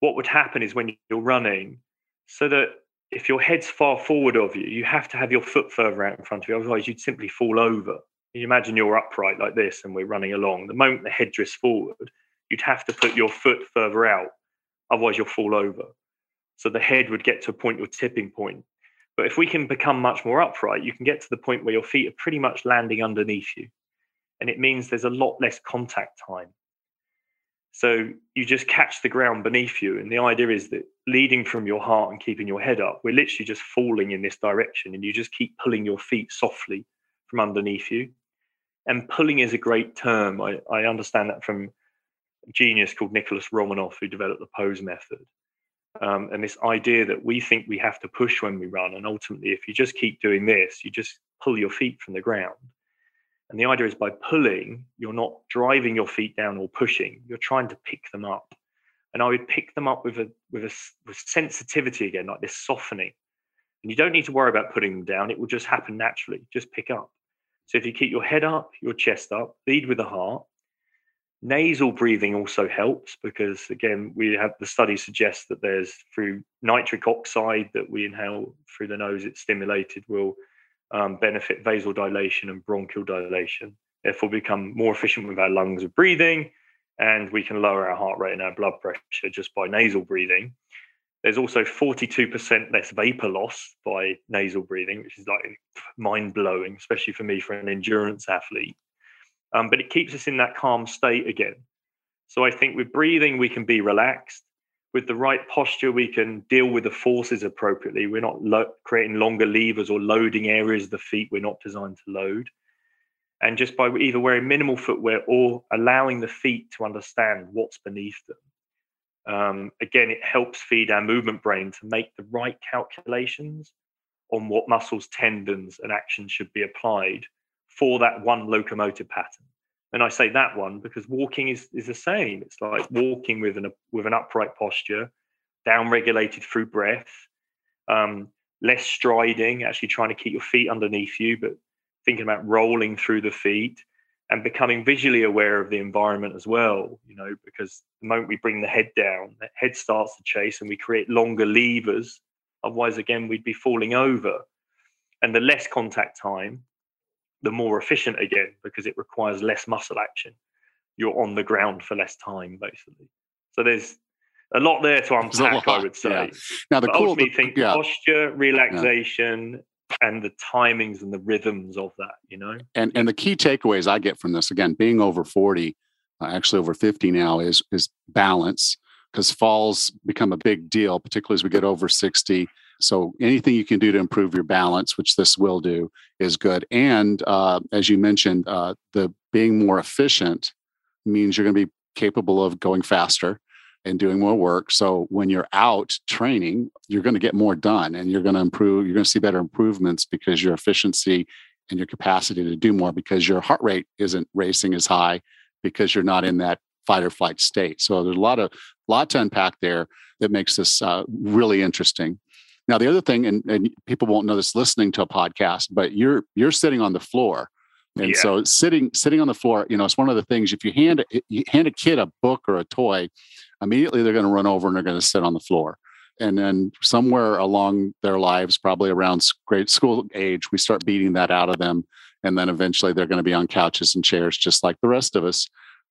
what would happen is when you're running, so that if your head's far forward of you, you have to have your foot further out in front of you. Otherwise, you'd simply fall over. You imagine you're upright like this and we're running along. The moment the head drifts forward, you'd have to put your foot further out. Otherwise, you'll fall over. So the head would get to a point, your tipping point. But if we can become much more upright, you can get to the point where your feet are pretty much landing underneath you. And it means there's a lot less contact time. So you just catch the ground beneath you. And the idea is that leading from your heart and keeping your head up, we're literally just falling in this direction. And you just keep pulling your feet softly from underneath you. And pulling is a great term. I, I understand that from a genius called Nicholas Romanov, who developed the pose method. Um, and this idea that we think we have to push when we run. And ultimately, if you just keep doing this, you just pull your feet from the ground. And the idea is by pulling, you're not driving your feet down or pushing, you're trying to pick them up. And I would pick them up with a with a with sensitivity again, like this softening. And you don't need to worry about putting them down, it will just happen naturally. Just pick up. So if you keep your head up, your chest up, lead with the heart. Nasal breathing also helps because again, we have the study suggests that there's through nitric oxide that we inhale through the nose, it's stimulated will um, benefit vasodilation and bronchial dilation. Therefore, become more efficient with our lungs of breathing, and we can lower our heart rate and our blood pressure just by nasal breathing. There's also 42% less vapor loss by nasal breathing, which is like mind blowing, especially for me, for an endurance athlete. Um, but it keeps us in that calm state again. So I think with breathing, we can be relaxed with the right posture, we can deal with the forces appropriately. We're not lo- creating longer levers or loading areas of the feet we're not designed to load. And just by either wearing minimal footwear or allowing the feet to understand what's beneath them. Um, again, it helps feed our movement brain to make the right calculations on what muscles, tendons, and actions should be applied for that one locomotive pattern. And I say that one because walking is, is the same. It's like walking with an with an upright posture, down regulated through breath, um, less striding, actually trying to keep your feet underneath you, but thinking about rolling through the feet and becoming visually aware of the environment as well. You know, because the moment we bring the head down, the head starts to chase and we create longer levers. Otherwise, again, we'd be falling over. And the less contact time, the more efficient again because it requires less muscle action. You're on the ground for less time, basically. So there's a lot there to unpack, I would say. Yeah. Now, the but cool ultimately, think yeah. posture, relaxation, yeah. and the timings and the rhythms of that. You know, and and the key takeaways I get from this again, being over forty, uh, actually over fifty now, is is balance because falls become a big deal, particularly as we get over sixty. So anything you can do to improve your balance, which this will do, is good. And uh, as you mentioned, uh, the being more efficient means you're going to be capable of going faster and doing more work. So when you're out training, you're going to get more done and you're going to improve. You're going to see better improvements because your efficiency and your capacity to do more because your heart rate isn't racing as high because you're not in that fight or flight state. So there's a lot of lot to unpack there that makes this uh, really interesting. Now, the other thing, and, and people won't know this listening to a podcast, but you're you're sitting on the floor. And yeah. so sitting sitting on the floor, you know, it's one of the things. If you hand you hand a kid a book or a toy, immediately they're going to run over and they're going to sit on the floor. And then somewhere along their lives, probably around grade school age, we start beating that out of them, and then eventually they're going to be on couches and chairs just like the rest of us.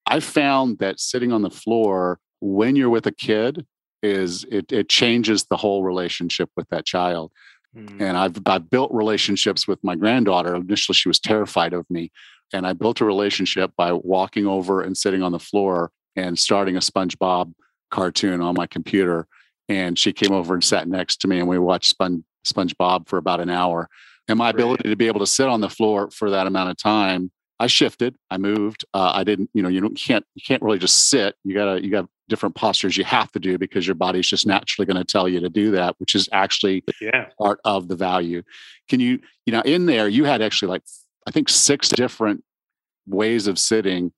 I found that sitting on the floor when you're with a kid is it, it changes the whole relationship with that child. Mm. And I've, I've built relationships with my granddaughter. Initially, she was terrified of me. And I built a relationship by walking over and sitting on the floor and starting a SpongeBob cartoon on my computer. And she came over and sat next to me, and we watched Spon- SpongeBob for about an hour. And my ability to be able to sit on the floor for that amount of time I shifted, I moved. Uh, I didn't, you know, you don't can't you can't really just sit. You gotta you got different postures you have to do because your body's just naturally going to tell you to do that, which is actually yeah. part of the value. Can you, you know, in there you had actually like I think six different ways of sitting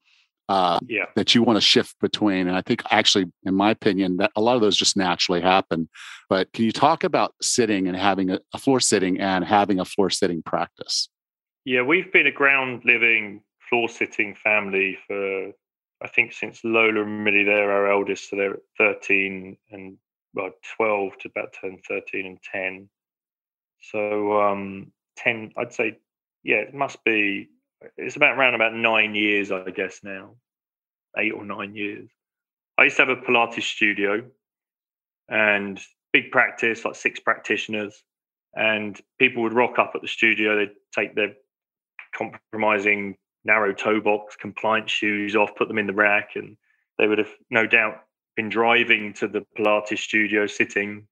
uh, yeah. that you want to shift between. And I think actually, in my opinion, that a lot of those just naturally happen. But can you talk about sitting and having a, a floor sitting and having a floor sitting practice? Yeah, we've been a ground living floor sitting family for I think since Lola and Millie, they're our eldest, so they're 13 and well, 12 to about turn 13 and 10. So um, 10, I'd say, yeah, it must be, it's about around about nine years, I guess now, eight or nine years. I used to have a Pilates studio and big practice, like six practitioners, and people would rock up at the studio. They'd take their compromising narrow toe box compliance shoes off, put them in the rack, and they would have no doubt been driving to the Pilates studio, sitting,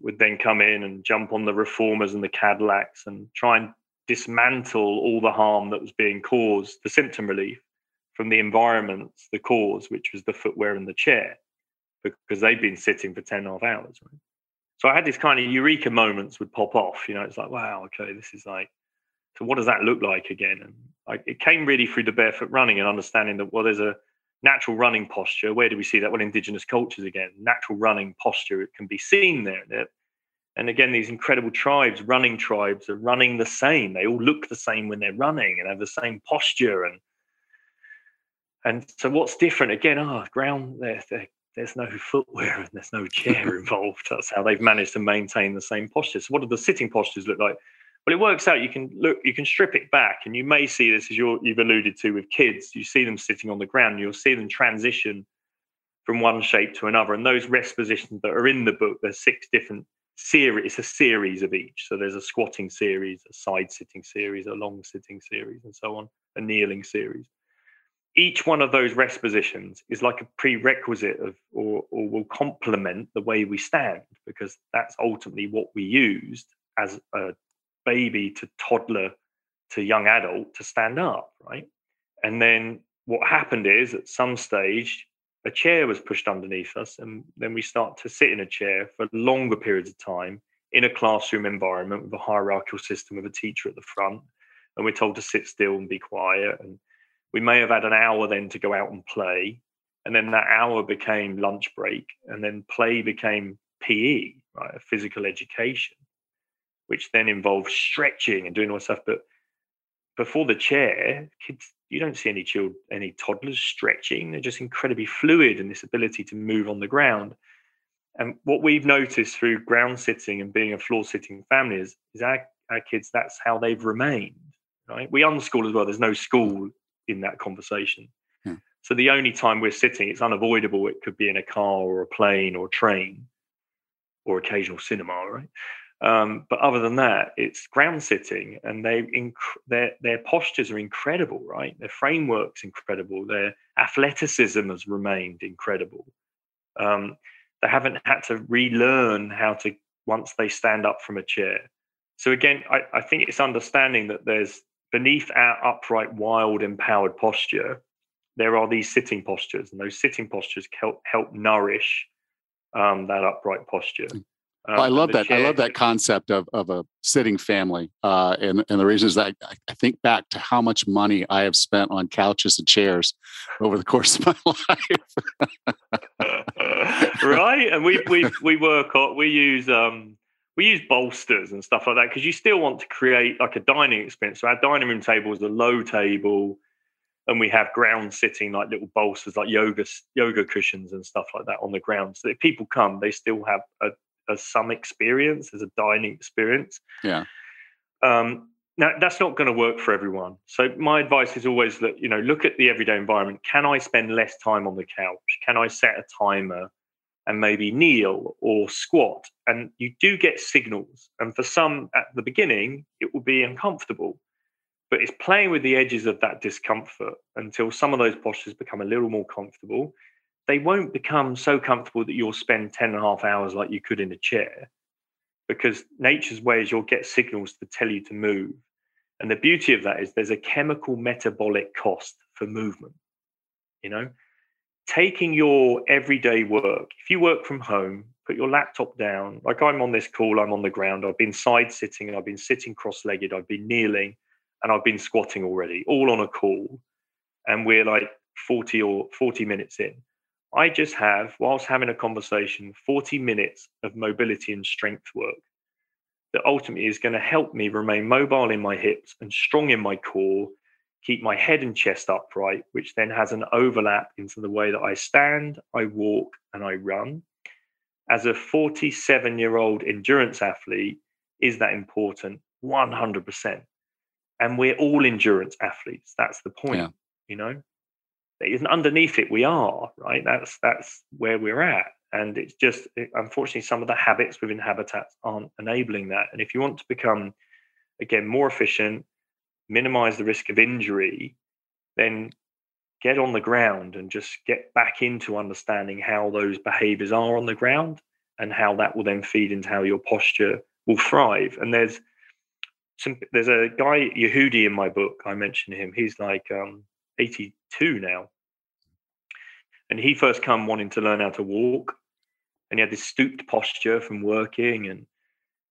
would then come in and jump on the reformers and the Cadillacs and try and dismantle all the harm that was being caused, the symptom relief from the environments, the cause, which was the footwear and the chair, because they'd been sitting for 10 and a half hours. Right? So I had these kind of eureka moments would pop off. You know, it's like, wow, okay, this is like, so what does that look like again? And I, it came really through the barefoot running and understanding that, well, there's a natural running posture. Where do we see that? Well, indigenous cultures again, natural running posture. It can be seen there. And again, these incredible tribes, running tribes, are running the same. They all look the same when they're running and have the same posture. And and so, what's different? Again, ah, oh, ground. There, there, there's no footwear and there's no chair involved. That's how they've managed to maintain the same posture. So, what do the sitting postures look like? Well, it works out. You can look, you can strip it back, and you may see this as you have alluded to with kids. You see them sitting on the ground. You'll see them transition from one shape to another. And those rest positions that are in the book, there's six different series. It's a series of each. So there's a squatting series, a side sitting series, a long sitting series, and so on, a kneeling series. Each one of those rest positions is like a prerequisite of, or, or will complement the way we stand, because that's ultimately what we used as a baby to toddler to young adult to stand up, right? And then what happened is at some stage, a chair was pushed underneath us, and then we start to sit in a chair for longer periods of time in a classroom environment with a hierarchical system with a teacher at the front. And we're told to sit still and be quiet. And we may have had an hour then to go out and play. And then that hour became lunch break. And then play became PE, right? Physical education which then involves stretching and doing all that stuff. But before the chair, kids, you don't see any children, any toddlers stretching. They're just incredibly fluid and this ability to move on the ground. And what we've noticed through ground sitting and being a floor sitting family is, is our, our kids, that's how they've remained. Right? We unschool as well. There's no school in that conversation. Hmm. So the only time we're sitting, it's unavoidable. It could be in a car or a plane or a train or occasional cinema, right? Um, but other than that, it's ground sitting, and they inc- their their postures are incredible, right? Their framework's incredible. Their athleticism has remained incredible. Um, they haven't had to relearn how to once they stand up from a chair. So again, I, I think it's understanding that there's beneath our upright, wild, empowered posture, there are these sitting postures, and those sitting postures help help nourish um, that upright posture. Um, I love that. I love that concept of, of a sitting family. Uh, and, and the reason is that I, I think back to how much money I have spent on couches and chairs over the course of my life. right. And we, we, we work on, we use, um, we use bolsters and stuff like that because you still want to create like a dining experience. So our dining room table is a low table and we have ground sitting like little bolsters like yoga yoga cushions and stuff like that on the ground so that if people come they still have a, as some experience, as a dining experience. Yeah. Um, now that's not going to work for everyone. So my advice is always that you know look at the everyday environment. Can I spend less time on the couch? Can I set a timer and maybe kneel or squat? And you do get signals. And for some at the beginning, it will be uncomfortable. But it's playing with the edges of that discomfort until some of those postures become a little more comfortable they won't become so comfortable that you'll spend 10 and a half hours like you could in a chair because nature's way is you'll get signals to tell you to move. And the beauty of that is there's a chemical metabolic cost for movement. You know, taking your everyday work, if you work from home, put your laptop down, like I'm on this call, I'm on the ground, I've been side sitting, I've been sitting cross legged, I've been kneeling, and I've been squatting already, all on a call. And we're like 40 or 40 minutes in I just have, whilst having a conversation, 40 minutes of mobility and strength work that ultimately is going to help me remain mobile in my hips and strong in my core, keep my head and chest upright, which then has an overlap into the way that I stand, I walk, and I run. As a 47 year old endurance athlete, is that important? 100%. And we're all endurance athletes. That's the point, yeah. you know? Underneath it we are right? That's that's where we're at. And it's just unfortunately some of the habits within habitats aren't enabling that. And if you want to become again more efficient minimize the risk of injury then get on the ground and just get back into understanding how those behaviors are on the ground and how that will then feed into how your posture will thrive. And there's some there's a guy yehudi in my book. I mentioned him. He's like um 82 now and he first come wanting to learn how to walk and he had this stooped posture from working and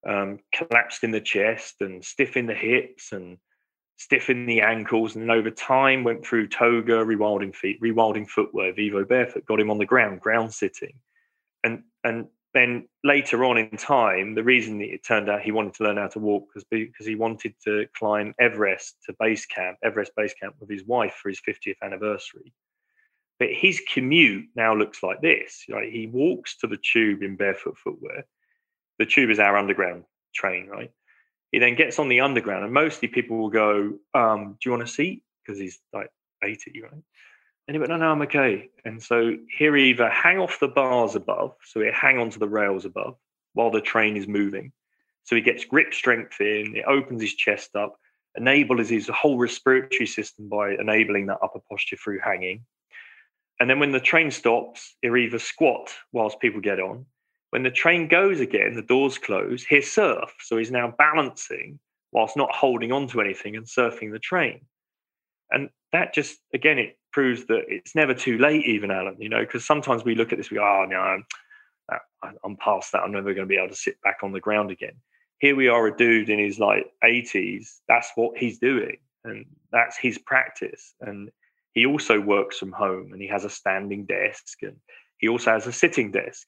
um, collapsed in the chest and stiff in the hips and stiff in the ankles. And then over time went through toega, rewilding feet, rewilding footwear, Vivobarefoot, got him on the ground, ground sitting. And and then later on in time, the reason that it turned out he wanted to learn how to walk was because he wanted to climb Everest to base camp, Everest base camp with his wife for his 50th anniversary. But his commute now looks like this. Right? He walks to the tube in barefoot footwear. The tube is our underground train, right? He then gets on the underground, and mostly people will go, um, "Do you want a seat?" Because he's like eighty, right? And he went, "No, no, I'm okay." And so here he'll either hang off the bars above, so he hang onto the rails above while the train is moving. So he gets grip strength in. It opens his chest up, enables his whole respiratory system by enabling that upper posture through hanging. And then when the train stops, he'll either squat whilst people get on. When the train goes again, the doors close, he'll surf. So he's now balancing whilst not holding on to anything and surfing the train. And that just, again, it proves that it's never too late, even, Alan, you know, because sometimes we look at this, we go, oh, no, I'm, uh, I'm past that. I'm never going to be able to sit back on the ground again. Here we are, a dude in his like 80s. That's what he's doing. And that's his practice. And he also works from home and he has a standing desk and he also has a sitting desk.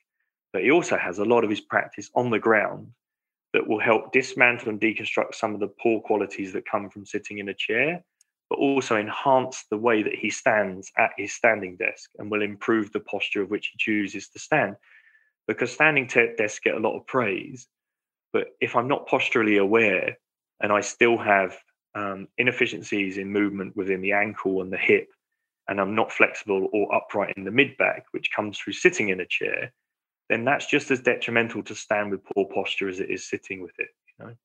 But he also has a lot of his practice on the ground that will help dismantle and deconstruct some of the poor qualities that come from sitting in a chair, but also enhance the way that he stands at his standing desk and will improve the posture of which he chooses to stand. Because standing desks get a lot of praise. But if I'm not posturally aware and I still have um, inefficiencies in movement within the ankle and the hip, and I'm not flexible or upright in the mid back, which comes through sitting in a chair, then that's just as detrimental to stand with poor posture as it is sitting with it. You know,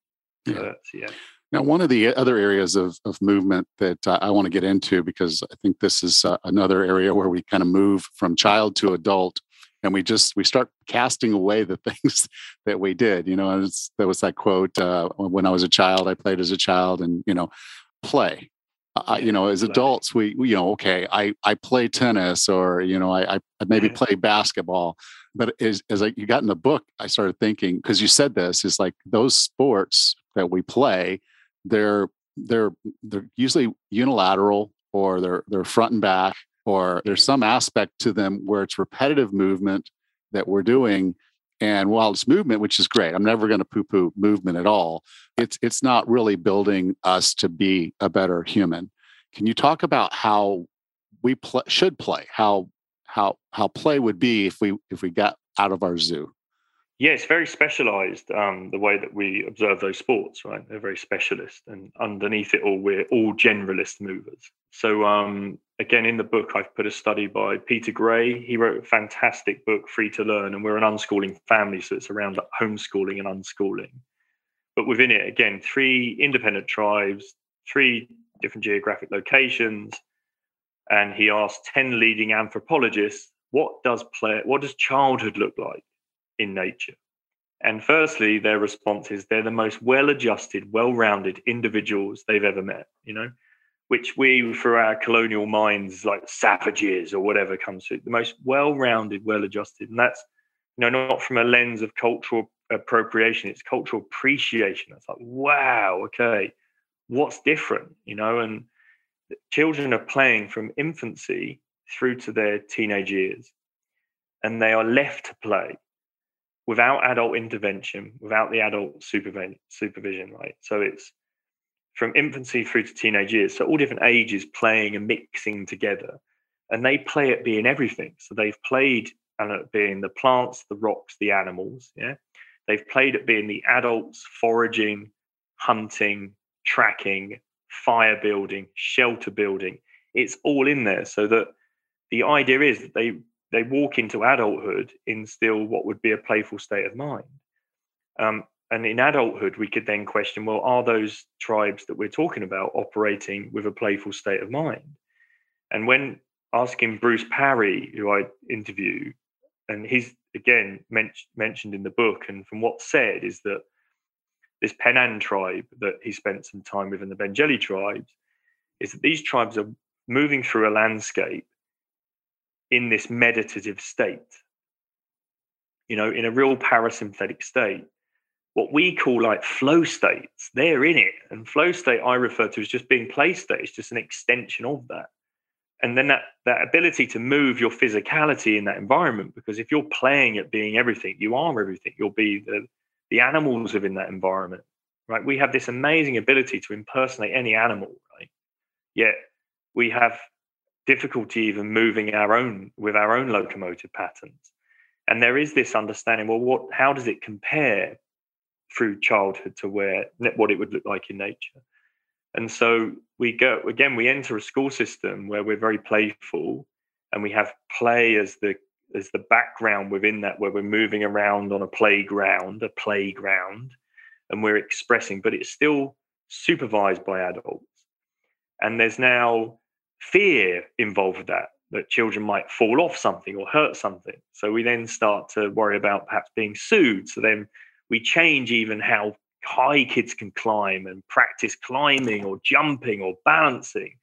yeah. So yeah. Now, one of the other areas of, of movement that uh, I want to get into, because I think this is uh, another area where we kind of move from child to adult and we just we start casting away the things that we did you know there was that quote uh, when i was a child i played as a child and you know play. Uh, you know as adults we, we, you know okay i i play tennis or you know i i maybe play basketball. But as as I, you got in the book i started thinking because you said this is like those sports that we play they're they're they're usually unilateral or they're they're front and back or there's mm-hmm. some aspect to them where it's repetitive movement that we're doing and while it's movement which is great i'm never going to poo poo movement at all it's it's not really building us to be a better human. Can you talk about how we pl- should play how how how play would be if we if we got out of our zoo yeah, it's very specialized, um, the way that we observe those sports, right? They're very specialist. And underneath it all, we're all generalist movers. So, um, again, in the book, I've put a study by Peter Gray. He wrote a fantastic book, Free to Learn, and we're an unschooling family. So it's around homeschooling and unschooling. But within it, again, three independent tribes, three different geographic locations. And he asked 10 leading anthropologists, what does play, what does childhood look like? In nature. And firstly, their response is they're the most well adjusted, well rounded individuals they've ever met, you know, which we, for our colonial minds, like savages or whatever comes to the most well rounded, well adjusted. And that's, you know, not from a lens of cultural appropriation, it's cultural appreciation. It's like, wow, okay, what's different, you know? And children are playing from infancy through to their teenage years, and they are left to play without adult intervention, without the adult supervision, supervision, right? So it's from infancy through to teenage years. So all different ages playing and mixing together. And they play at being everything. So they've played at being the plants, the rocks, the animals. Yeah. They've played at being the adults, foraging, hunting, tracking, fire building, shelter building. It's all in there. So that the idea is that they they walk into adulthood in still what would be a playful state of mind. Um, and in adulthood, we could then question well, are those tribes that we're talking about operating with a playful state of mind? And when asking Bruce Parry, who I interview, and he's again men- mentioned in the book, and from what's said, is that this Penan tribe that he spent some time with, and the Mbendjele tribes, is that these tribes are moving through a landscape in this meditative state, you know, in a real parasympathetic state what we call like flow states. They're in it. And flow state I refer to as just being play state. It's just an extension of that. And then that that ability to move your physicality in that environment, because if you're playing at being everything, you are everything. You'll be the the animals within that environment. Right. We have this amazing ability to impersonate any animal, right? Yet we have difficulty even moving our own with our own locomotive patterns. And there is this understanding, well, what how does it compare through childhood to where what it would look like in nature. And so we go again, we enter a school system where we're very playful and we have play as the as the background within that where we're moving around on a playground, a playground, and we're expressing, but it's still supervised by adults. And there's now fear involved with that, that children might fall off something or hurt something. So we then start to worry about perhaps being sued. So then we change even how high kids can climb and practice climbing or jumping or balancing.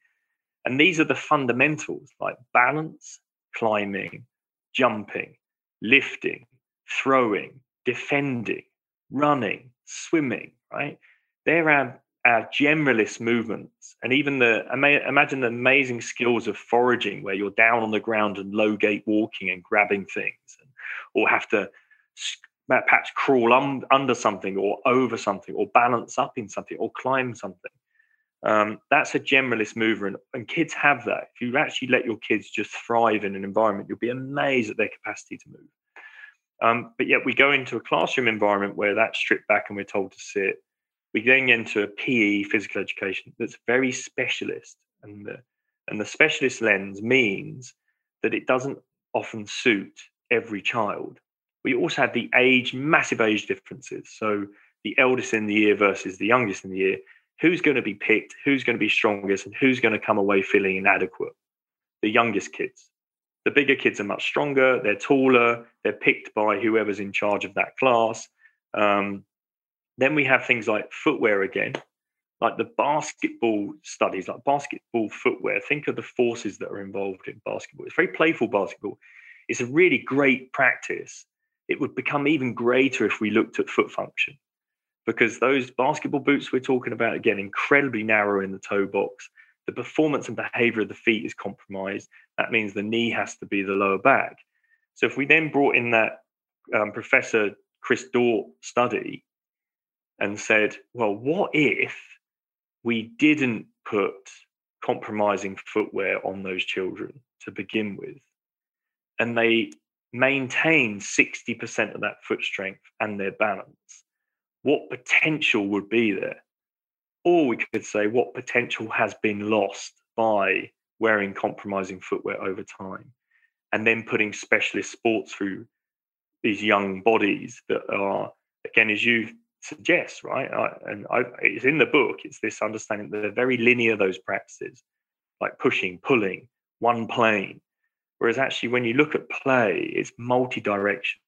And these are the fundamentals like balance, climbing, jumping, lifting, throwing, defending, running, swimming, right? They're our, our generalist movements. And even the, imagine the amazing skills of foraging where you're down on the ground and low gait walking and grabbing things, or have to perhaps crawl un- under something or over something or balance up in something or climb something. Um, that's a generalist mover, and, and, kids have that. If you actually let your kids just thrive in an environment, you'll be amazed at their capacity to move. Um, but yet, we go into a classroom environment where that's stripped back and we're told to sit. We then into a PE, physical education, that's very specialist, and the and the specialist lens means that it doesn't often suit every child we also have the age, massive age differences. So the eldest in the year versus the youngest in the year. Who's going to be picked? Who's going to be strongest? And who's going to come away feeling inadequate? The youngest kids. The bigger kids are much stronger. They're taller. They're picked by whoever's in charge of that class. Um, then we have things like footwear again, like the basketball studies, like basketball footwear. Think of the forces that are involved in basketball. It's very playful basketball. It's a really great practice it would become even greater if we looked at foot function because those basketball boots we're talking about again incredibly narrow in the toe box the performance and behavior of the feet is compromised that means the knee has to be the lower back so if we then brought in that um, professor chris dort study and said well what if we didn't put compromising footwear on those children to begin with and they maintain 60% of that foot strength and their balance, what potential would be there? Or we could say, what potential has been lost by wearing compromising footwear over time? And then putting specialist sports through these young bodies that are, again, as you suggest, right? I, and I, it's in the book, it's this understanding that they're very linear, those practices, like pushing, pulling, one plane, Whereas actually, when you look at play, it's multi direction.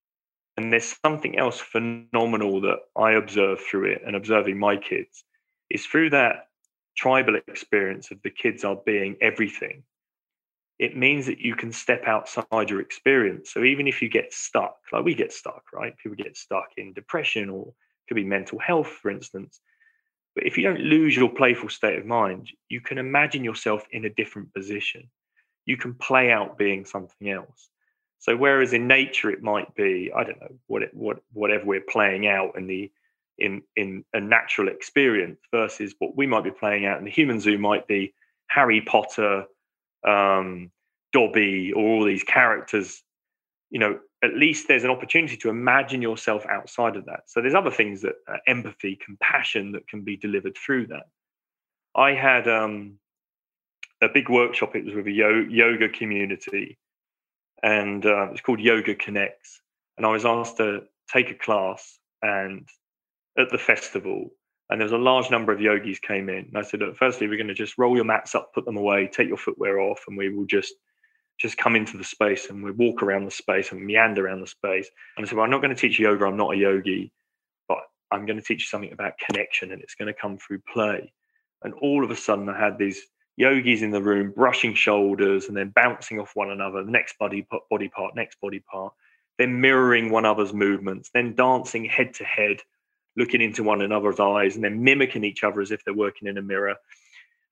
And there's something else phenomenal that I observe through it and observing my kids is through that tribal experience of the kids are being everything. It means that you can step outside your experience. So even if you get stuck, like we get stuck, right? People get stuck in depression or could be mental health, for instance. But if you don't lose your playful state of mind, you can imagine yourself in a different position you can play out being something else. So whereas in nature it might be I don't know what it, what whatever we're playing out in the in in a natural experience versus what we might be playing out in the human zoo might be Harry Potter, um, Dobby, or all these characters. You know, at least there's an opportunity to imagine yourself outside of that. So there's other things that uh, empathy, compassion that can be delivered through that. I had um, a big workshop. It was with a yo- yoga community, and uh, it's called Yoga Connects. And I was asked to take a class and at the festival, and there was a large number of yogis came in. And I said, firstly, we're going to just roll your mats up, put them away, take your footwear off, and we will just just come into the space and we walk around the space and meander around the space. And I said, well, I'm not going to teach yoga. I'm not a yogi, but I'm going to teach you something about connection, and it's going to come through play. And all of a sudden, I had these yogis in the room brushing shoulders and then bouncing off one another, the next body body part, next body part, then mirroring one another's movements, then dancing head to head looking into one another's eyes and then mimicking each other as if they're working in a mirror.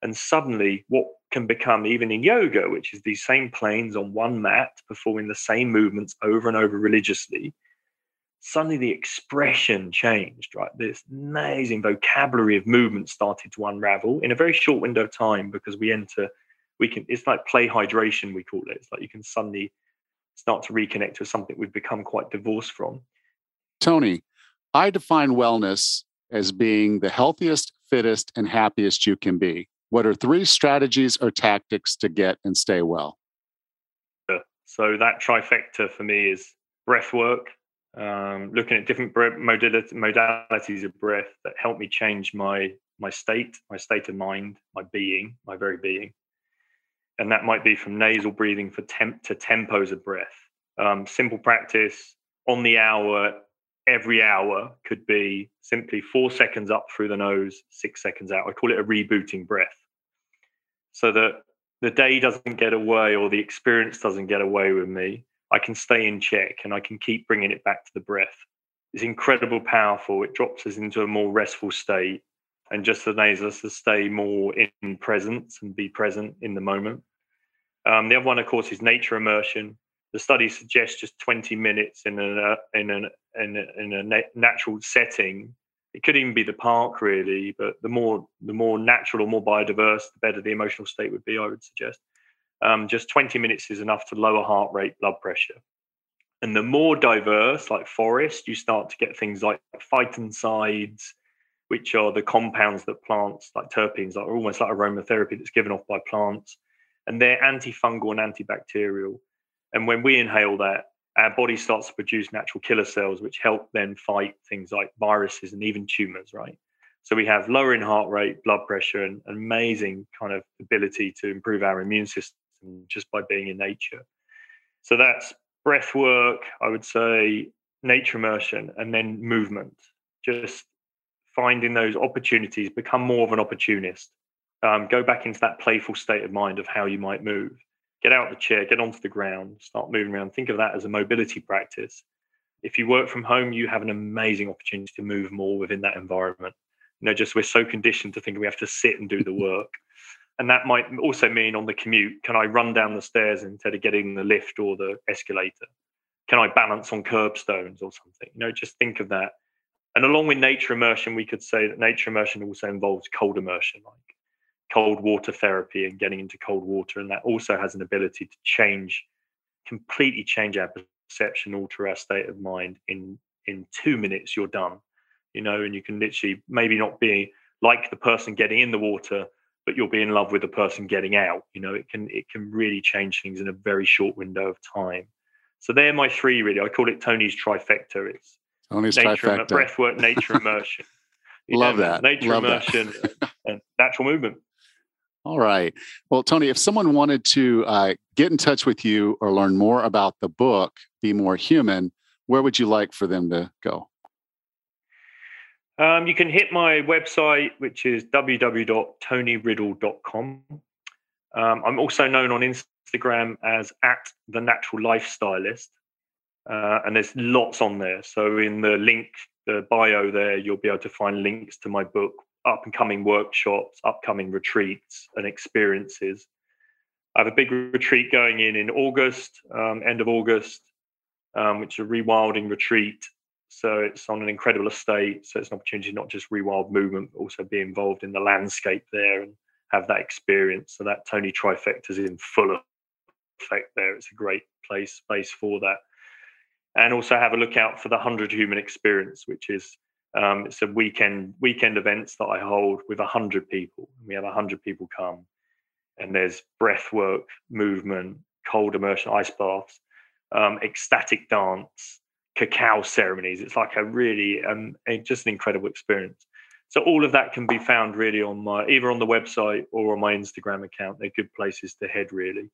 And suddenly, what can become, even in yoga, which is these same planes on one mat performing the same movements over and over religiously, suddenly the expression changed, right? This amazing vocabulary of movement started to unravel in a very short window of time because we enter, we can, it's like play hydration, we call it. It's like you can suddenly start to reconnect with something we've become quite divorced from. Tony, I define wellness as being the healthiest, fittest, and happiest you can be. What are three strategies or tactics to get and stay well? So that trifecta for me is breath work, um, looking at different modalities of breath that help me change my my state, my state of mind, my being, my very being, and that might be from nasal breathing for temp to tempos of breath. Um, simple practice on the hour every hour could be simply four seconds up through the nose, six seconds out. I call it a rebooting breath. So that the day doesn't get away or the experience doesn't get away with me. I can stay in check and I can keep bringing it back to the breath. It's incredible powerful. It drops us into a more restful state and just enables us to stay more in presence and be present in the moment. Um, the other one, of course, is nature immersion the study suggests just 20 minutes in a in a in a, in a natural setting. It could even be the park, really. But the more the more natural or more biodiverse, the better the emotional state would be. I would suggest. Um, just 20 minutes is enough to lower heart rate, blood pressure. And the more diverse, like forest, you start to get things like phytoncides, which are the compounds that plants, like terpenes, are almost like aromatherapy that's given off by plants. And they're antifungal and antibacterial. And when we inhale that, our body starts to produce natural killer cells, which help then fight things like viruses and even tumors, right? So we have lowering heart rate, blood pressure, and amazing kind of ability to improve our immune system just by being in nature. So that's breath work, I would say, nature immersion, and then movement. Just finding those opportunities, become more of an opportunist. Um, go back into that playful state of mind of how you might move get out of the chair, get onto the ground, start moving around. Think of that as a mobility practice. If you work from home, you have an amazing opportunity to move more within that environment. You know, just we're so conditioned to think we have to sit and do the work. And that might also mean on the commute, can I run down the stairs instead of getting the lift or the escalator? Can I balance on curbstones or something? You know, just think of that. And along with nature immersion, we could say that nature immersion also involves cold immersion, like cold water therapy and getting into cold water. And that also has an ability to change, completely change our perception, alter our state of mind. In in two minutes, you're done. You know, and you can literally maybe not be like the person getting in the water, but you'll be in love with the person getting out. You know, it can it can really change things in a very short window of time. So they're my three really. I call it Tony's trifecta. It's Tony's nature, trifecta. breathwork, nature immersion. Love know, that. Nature Love immersion that. and natural movement. All right. Well, Tony, if someone wanted to uh, get in touch with you or learn more about the book, Be More Human, where would you like for them to go? Um, you can hit my website, which is www.tonyriddle.com. Um, I'm also known on Instagram as at the natural lifestylist, uh, and there's lots on there. So in the link, the bio there, you'll be able to find links to my book, up and coming workshops, upcoming retreats, and experiences. I have a big retreat going in in August, um, end of August, um, which is a rewilding retreat. So it's on an incredible estate. So it's an opportunity not just rewild movement, but also be involved in the landscape there and have that experience. So that Tony trifecta is in full effect there. It's a great place space for that. And also have a look out for the hundred human experience, which is um, it's a weekend weekend events that I hold with a hundred people. We have a hundred people come, and there's breath work, movement, cold immersion ice baths, um, ecstatic dance, cacao ceremonies. It's like a really um, just an incredible experience. So all of that can be found really on my either on the website or on my Instagram account. They're good places to head really.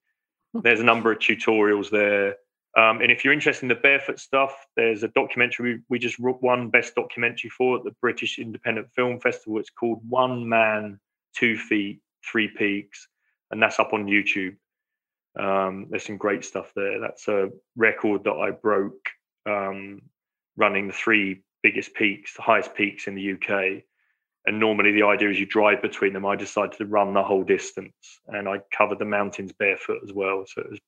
There's a number of tutorials there. Um, and if you're interested in the barefoot stuff, there's a documentary we, just won best documentary for at the British Independent Film Festival. It's called One Man, Two Feet, Three Peaks, and that's up on YouTube. Um, there's some great stuff there. That's a record that I broke um, running the three biggest peaks, the highest peaks in the UK. And normally the idea is you drive between them. I decided to run the whole distance and I covered the mountains barefoot as well. So it was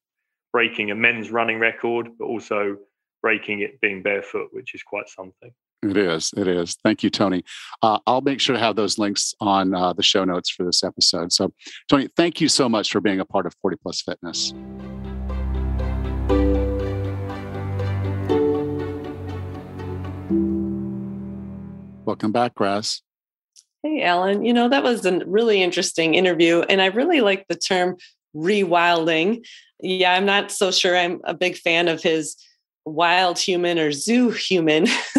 breaking a men's running record, but also breaking it being barefoot, which is quite something. It is. It is. Thank you, Tony. Uh, I'll make sure to have those links on uh, the show notes for this episode. So, Tony, thank you so much for being a part of 40 Plus Fitness. Welcome back, Grass. Hey, Alan. You know, that was a really interesting interview. And I really like the term rewilding. Yeah, I'm not so sure I'm a big fan of his wild human or zoo human.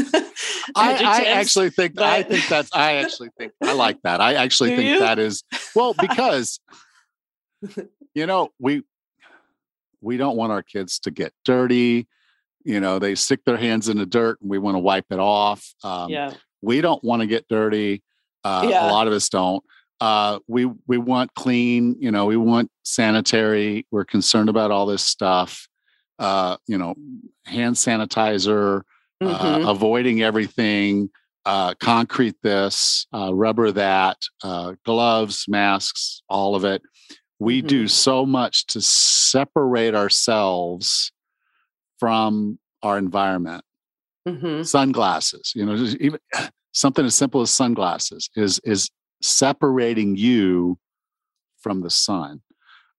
I, I, actually think but... I think that's I actually think I like that. I actually Do think you? that is well because you know we we don't want our kids to get dirty. You know, they stick their hands in the dirt and we want to wipe it off. Um, yeah. We don't want to get dirty. Uh, yeah. A lot of us don't. Uh, we we want clean. You know, we want sanitary. We're concerned about all this stuff. Uh, you know, hand sanitizer, uh, mm-hmm. avoiding everything. Uh, concrete this, uh, rubber that, gloves, masks, all of it. We mm-hmm. do so much to separate ourselves from our environment. Mm-hmm. Sunglasses, you know, even something as simple as sunglasses is is separating you from the sun.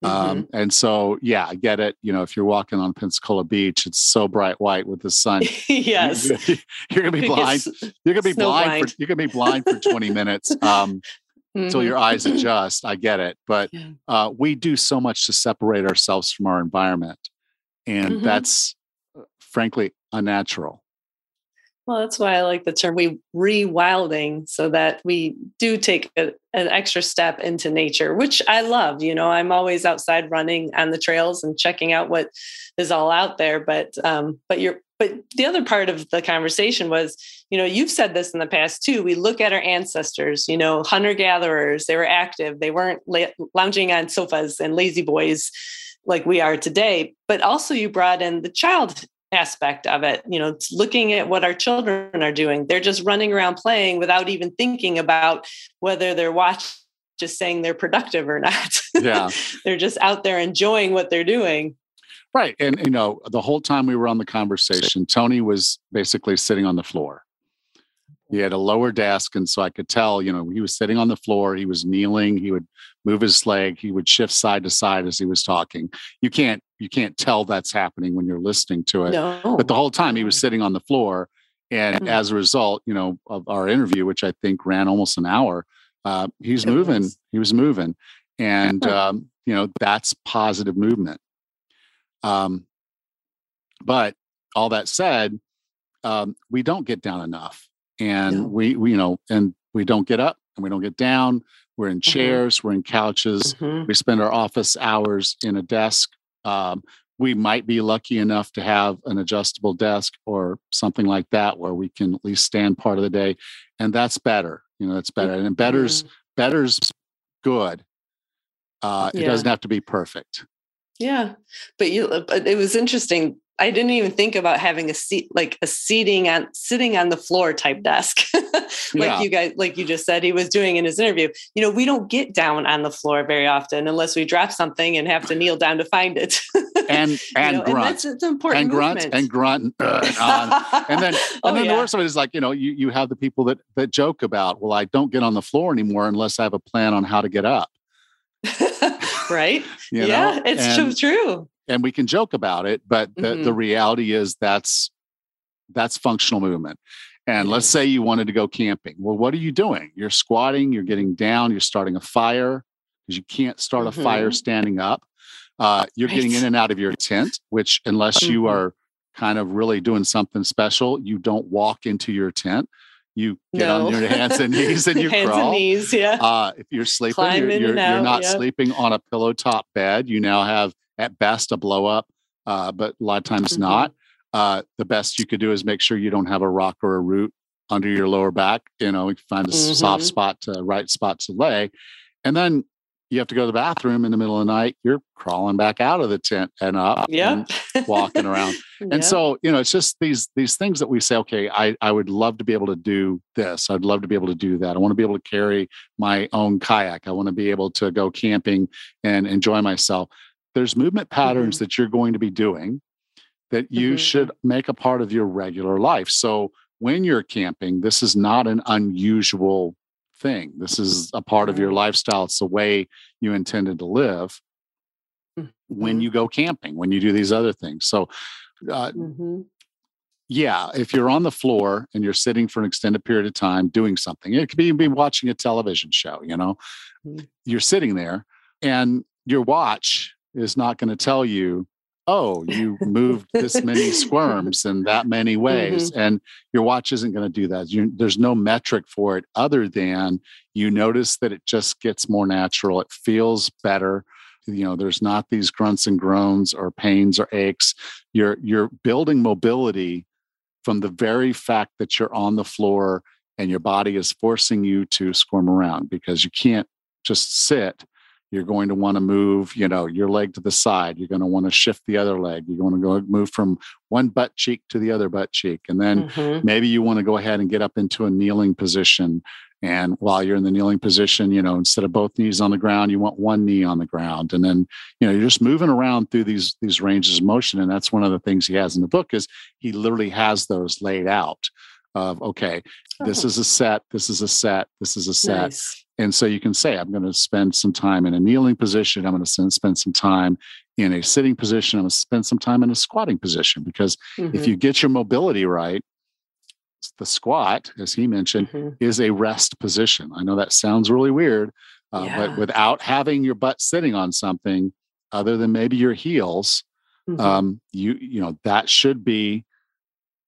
Mm-hmm. Um, and so, yeah, I get it. You know, if you're walking on Pensacola Beach, it's so bright white with the sun. yes, you're, you're, gonna be blind. You're gonna be blind. blind. For, you're gonna be blind for 20 minutes um, mm-hmm. until your eyes adjust. I get it, but uh, we do so much to separate ourselves from our environment, and mm-hmm. that's uh, frankly unnatural. Well, that's why I like the term we rewilding so that we do take a, an extra step into nature, which I love. You know, I'm always outside running on the trails and checking out what is all out there. But um, but you're but the other part of the conversation was, you know, you've said this in the past too. We look at our ancestors, you know, hunter gatherers, they were active, they weren't la- lounging on sofas and lazy boys like we are today. But also, you brought in the child aspect of it you know looking at what our children are doing. They're just running around playing without even thinking about whether they're watching just saying they're productive or not. Yeah. They're just out there enjoying what they're doing. Right and you know the whole time we were on the conversation tony was basically sitting on the floor he had a lower desk and so i could tell you know he was sitting on the floor he was kneeling he would move his leg he would shift side to side as he was talking you can't you can't tell that's happening when you're listening to it no. but the whole time he was sitting on the floor and mm. as a result you know of our interview which i think ran almost an hour uh, he's it moving was. he was moving and um, you know that's positive movement um, but all that said um, we don't get down enough and no. we, we you know and we don't get up and we don't get down we're in mm-hmm. chairs mm-hmm. we're in couches mm-hmm. we spend our office hours in a desk um, we might be lucky enough to have an adjustable desk or something like that where we can at least stand part of the day and that's better you know that's better and better's mm-hmm. better's good uh, it doesn't have to be perfect yeah but you but it was interesting I didn't even think about having a seat like a seating on sitting on the floor type desk. like yeah. you guys like you just said he was doing in his interview. You know, we don't get down on the floor very often unless we drop something and have to kneel down to find it. and and you know, grunt and that's it's an important and grunt movement. and grunt uh, and then Oh, and then the worst of it is like you know you you have the people that that joke about well I don't get on the floor anymore unless I have a plan on how to get up. right? You yeah, it's and, true. True. And we can joke about it, but the, the Mm-hmm. reality is that's that's functional movement. And let's say you wanted to go camping. Well, what are you doing? You're squatting, you're getting down, you're starting a fire because you can't start a fire Mhm. standing up. Uh, you're getting in and out of your tent, which unless you Mhm. are kind of really doing something special, you don't walk into your tent. You get on your hands and knees and you Hands crawl. and knees, yeah. Uh, if you're sleeping, Climb you're, you're, you're out, not sleeping on a pillow top bed. You now have at best a blow up, uh, but a lot of times Mhm. not. Uh, the best you could do is make sure you don't have a rock or a root under your lower back. You know, we find a soft Mhm. spot, to, right spot to lay, and then you have to go to the bathroom in the middle of the night. You're crawling back out of the tent and up, yeah. and walking around. And so, you know, it's just these these things that we say, okay, I, I would love to be able to do this. I'd love to be able to do that. I want to be able to carry my own kayak. I want to be able to go camping and enjoy myself. There's movement patterns that you're going to be doing that you Mhm. should make a part of your regular life. So when you're camping, this is not an unusual thing. This is a part of your lifestyle. It's the way you intended to live when Mhm. you go camping, when you do these other things. So uh, Mhm. yeah, if you're on the floor and you're sitting for an extended period of time doing something, it could be, be watching a television show, you know, Mm. you're sitting there and your watch is not going to tell you, oh, you moved this many squirms in that many ways. Mm-hmm. And your watch isn't going to do that. You, there's no metric for it other than you notice that it just gets more natural. It feels better. You know, there's not these grunts and groans or pains or aches. You're you're building mobility from the very fact that you're on the floor and your body is forcing you to squirm around because you can't just sit you're going to want to move you know your leg to the side you're going to want to shift the other leg you're going to go move from one butt cheek to the other butt cheek and then Mhm. maybe you want to go ahead and get up into a kneeling position and while you're in the kneeling position you know instead of both knees on the ground you want one knee on the ground and then you know you're just moving around through these these ranges of motion and that's one of the things he has in the book is he literally has those laid out of okay this Oh, is a set this is a set this is a set nice. and so you can say, I'm going to spend some time in a kneeling position. I'm going to spend some time in a sitting position. I'm going to spend some time in a squatting position because if Mhm. you get your mobility right, the squat, as he mentioned, Mhm. is a rest position. I know that sounds really weird, uh, Yeah. but without having your butt sitting on something other than maybe your heels, Mhm. um, you you know that should be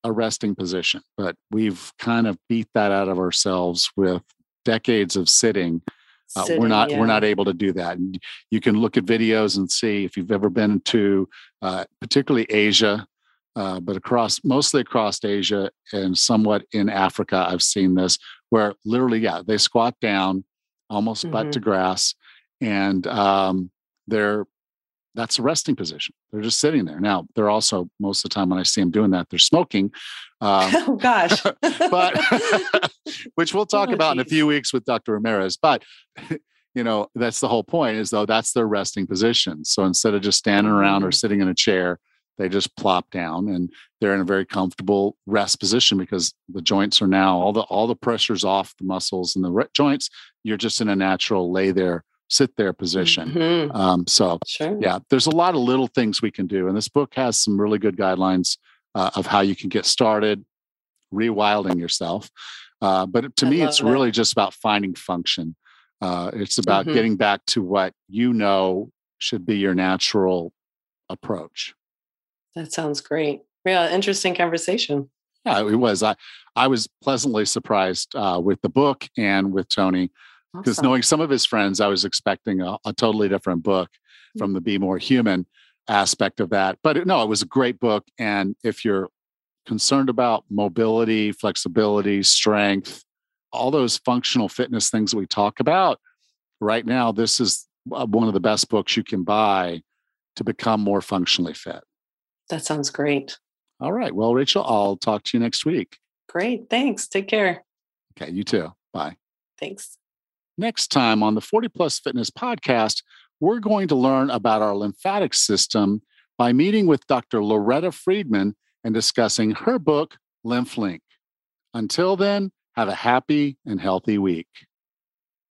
a resting position. But we've kind of beat that out of ourselves with decades of sitting uh, we're not yeah. we're not able to do that. And you can look at videos and see if you've ever been to, uh, particularly Asia, uh, but across mostly across Asia and somewhat in Africa. I've seen this where literally, yeah, they squat down, almost butt Mm-hmm. to grass, and um, they're that's a resting position. They're just sitting there. Now they're also most of the time when I see them doing that, they're smoking. Um, oh gosh. but which we'll talk Oh, about in a few weeks with Dr. Ramirez. But you know, that's the whole point is though that's their resting position. So instead of just standing around or Mm. sitting in a chair, they just plop down and they're in a very comfortable rest position because the joints are now all the all the pressure's off the muscles and the re- joints. You're just in a natural lay there, sit there position. Mhm. Um, so Sure. yeah, there's a lot of little things we can do, and this book has some really good guidelines uh, of how you can get started rewilding yourself. Uh, but to I me, it's it. really just about finding function. Uh, it's about Mhm. getting back to what you know should be your natural approach. That sounds great. Yeah, interesting conversation. Yeah, it was. I I was pleasantly surprised uh, with the book and with Tony because Awesome. knowing some of his friends, I was expecting a, a totally different book Mm. from the Be More Human aspect of that. But no, it was a great book. And if you're concerned about mobility, flexibility, strength, all those functional fitness things that we talk about right now, this is uh, one of the best books you can buy to become more functionally fit. that sounds great. All right. Well, Rachel, I'll talk to you next week. Great. Thanks. Take care. Okay. You too. Bye. Thanks. Next time on the 40 Plus Fitness podcast, we're going to learn about our lymphatic system by meeting with Dr. Loretta Friedman and discussing her book, Lymph Link. Until then, have a happy and healthy week.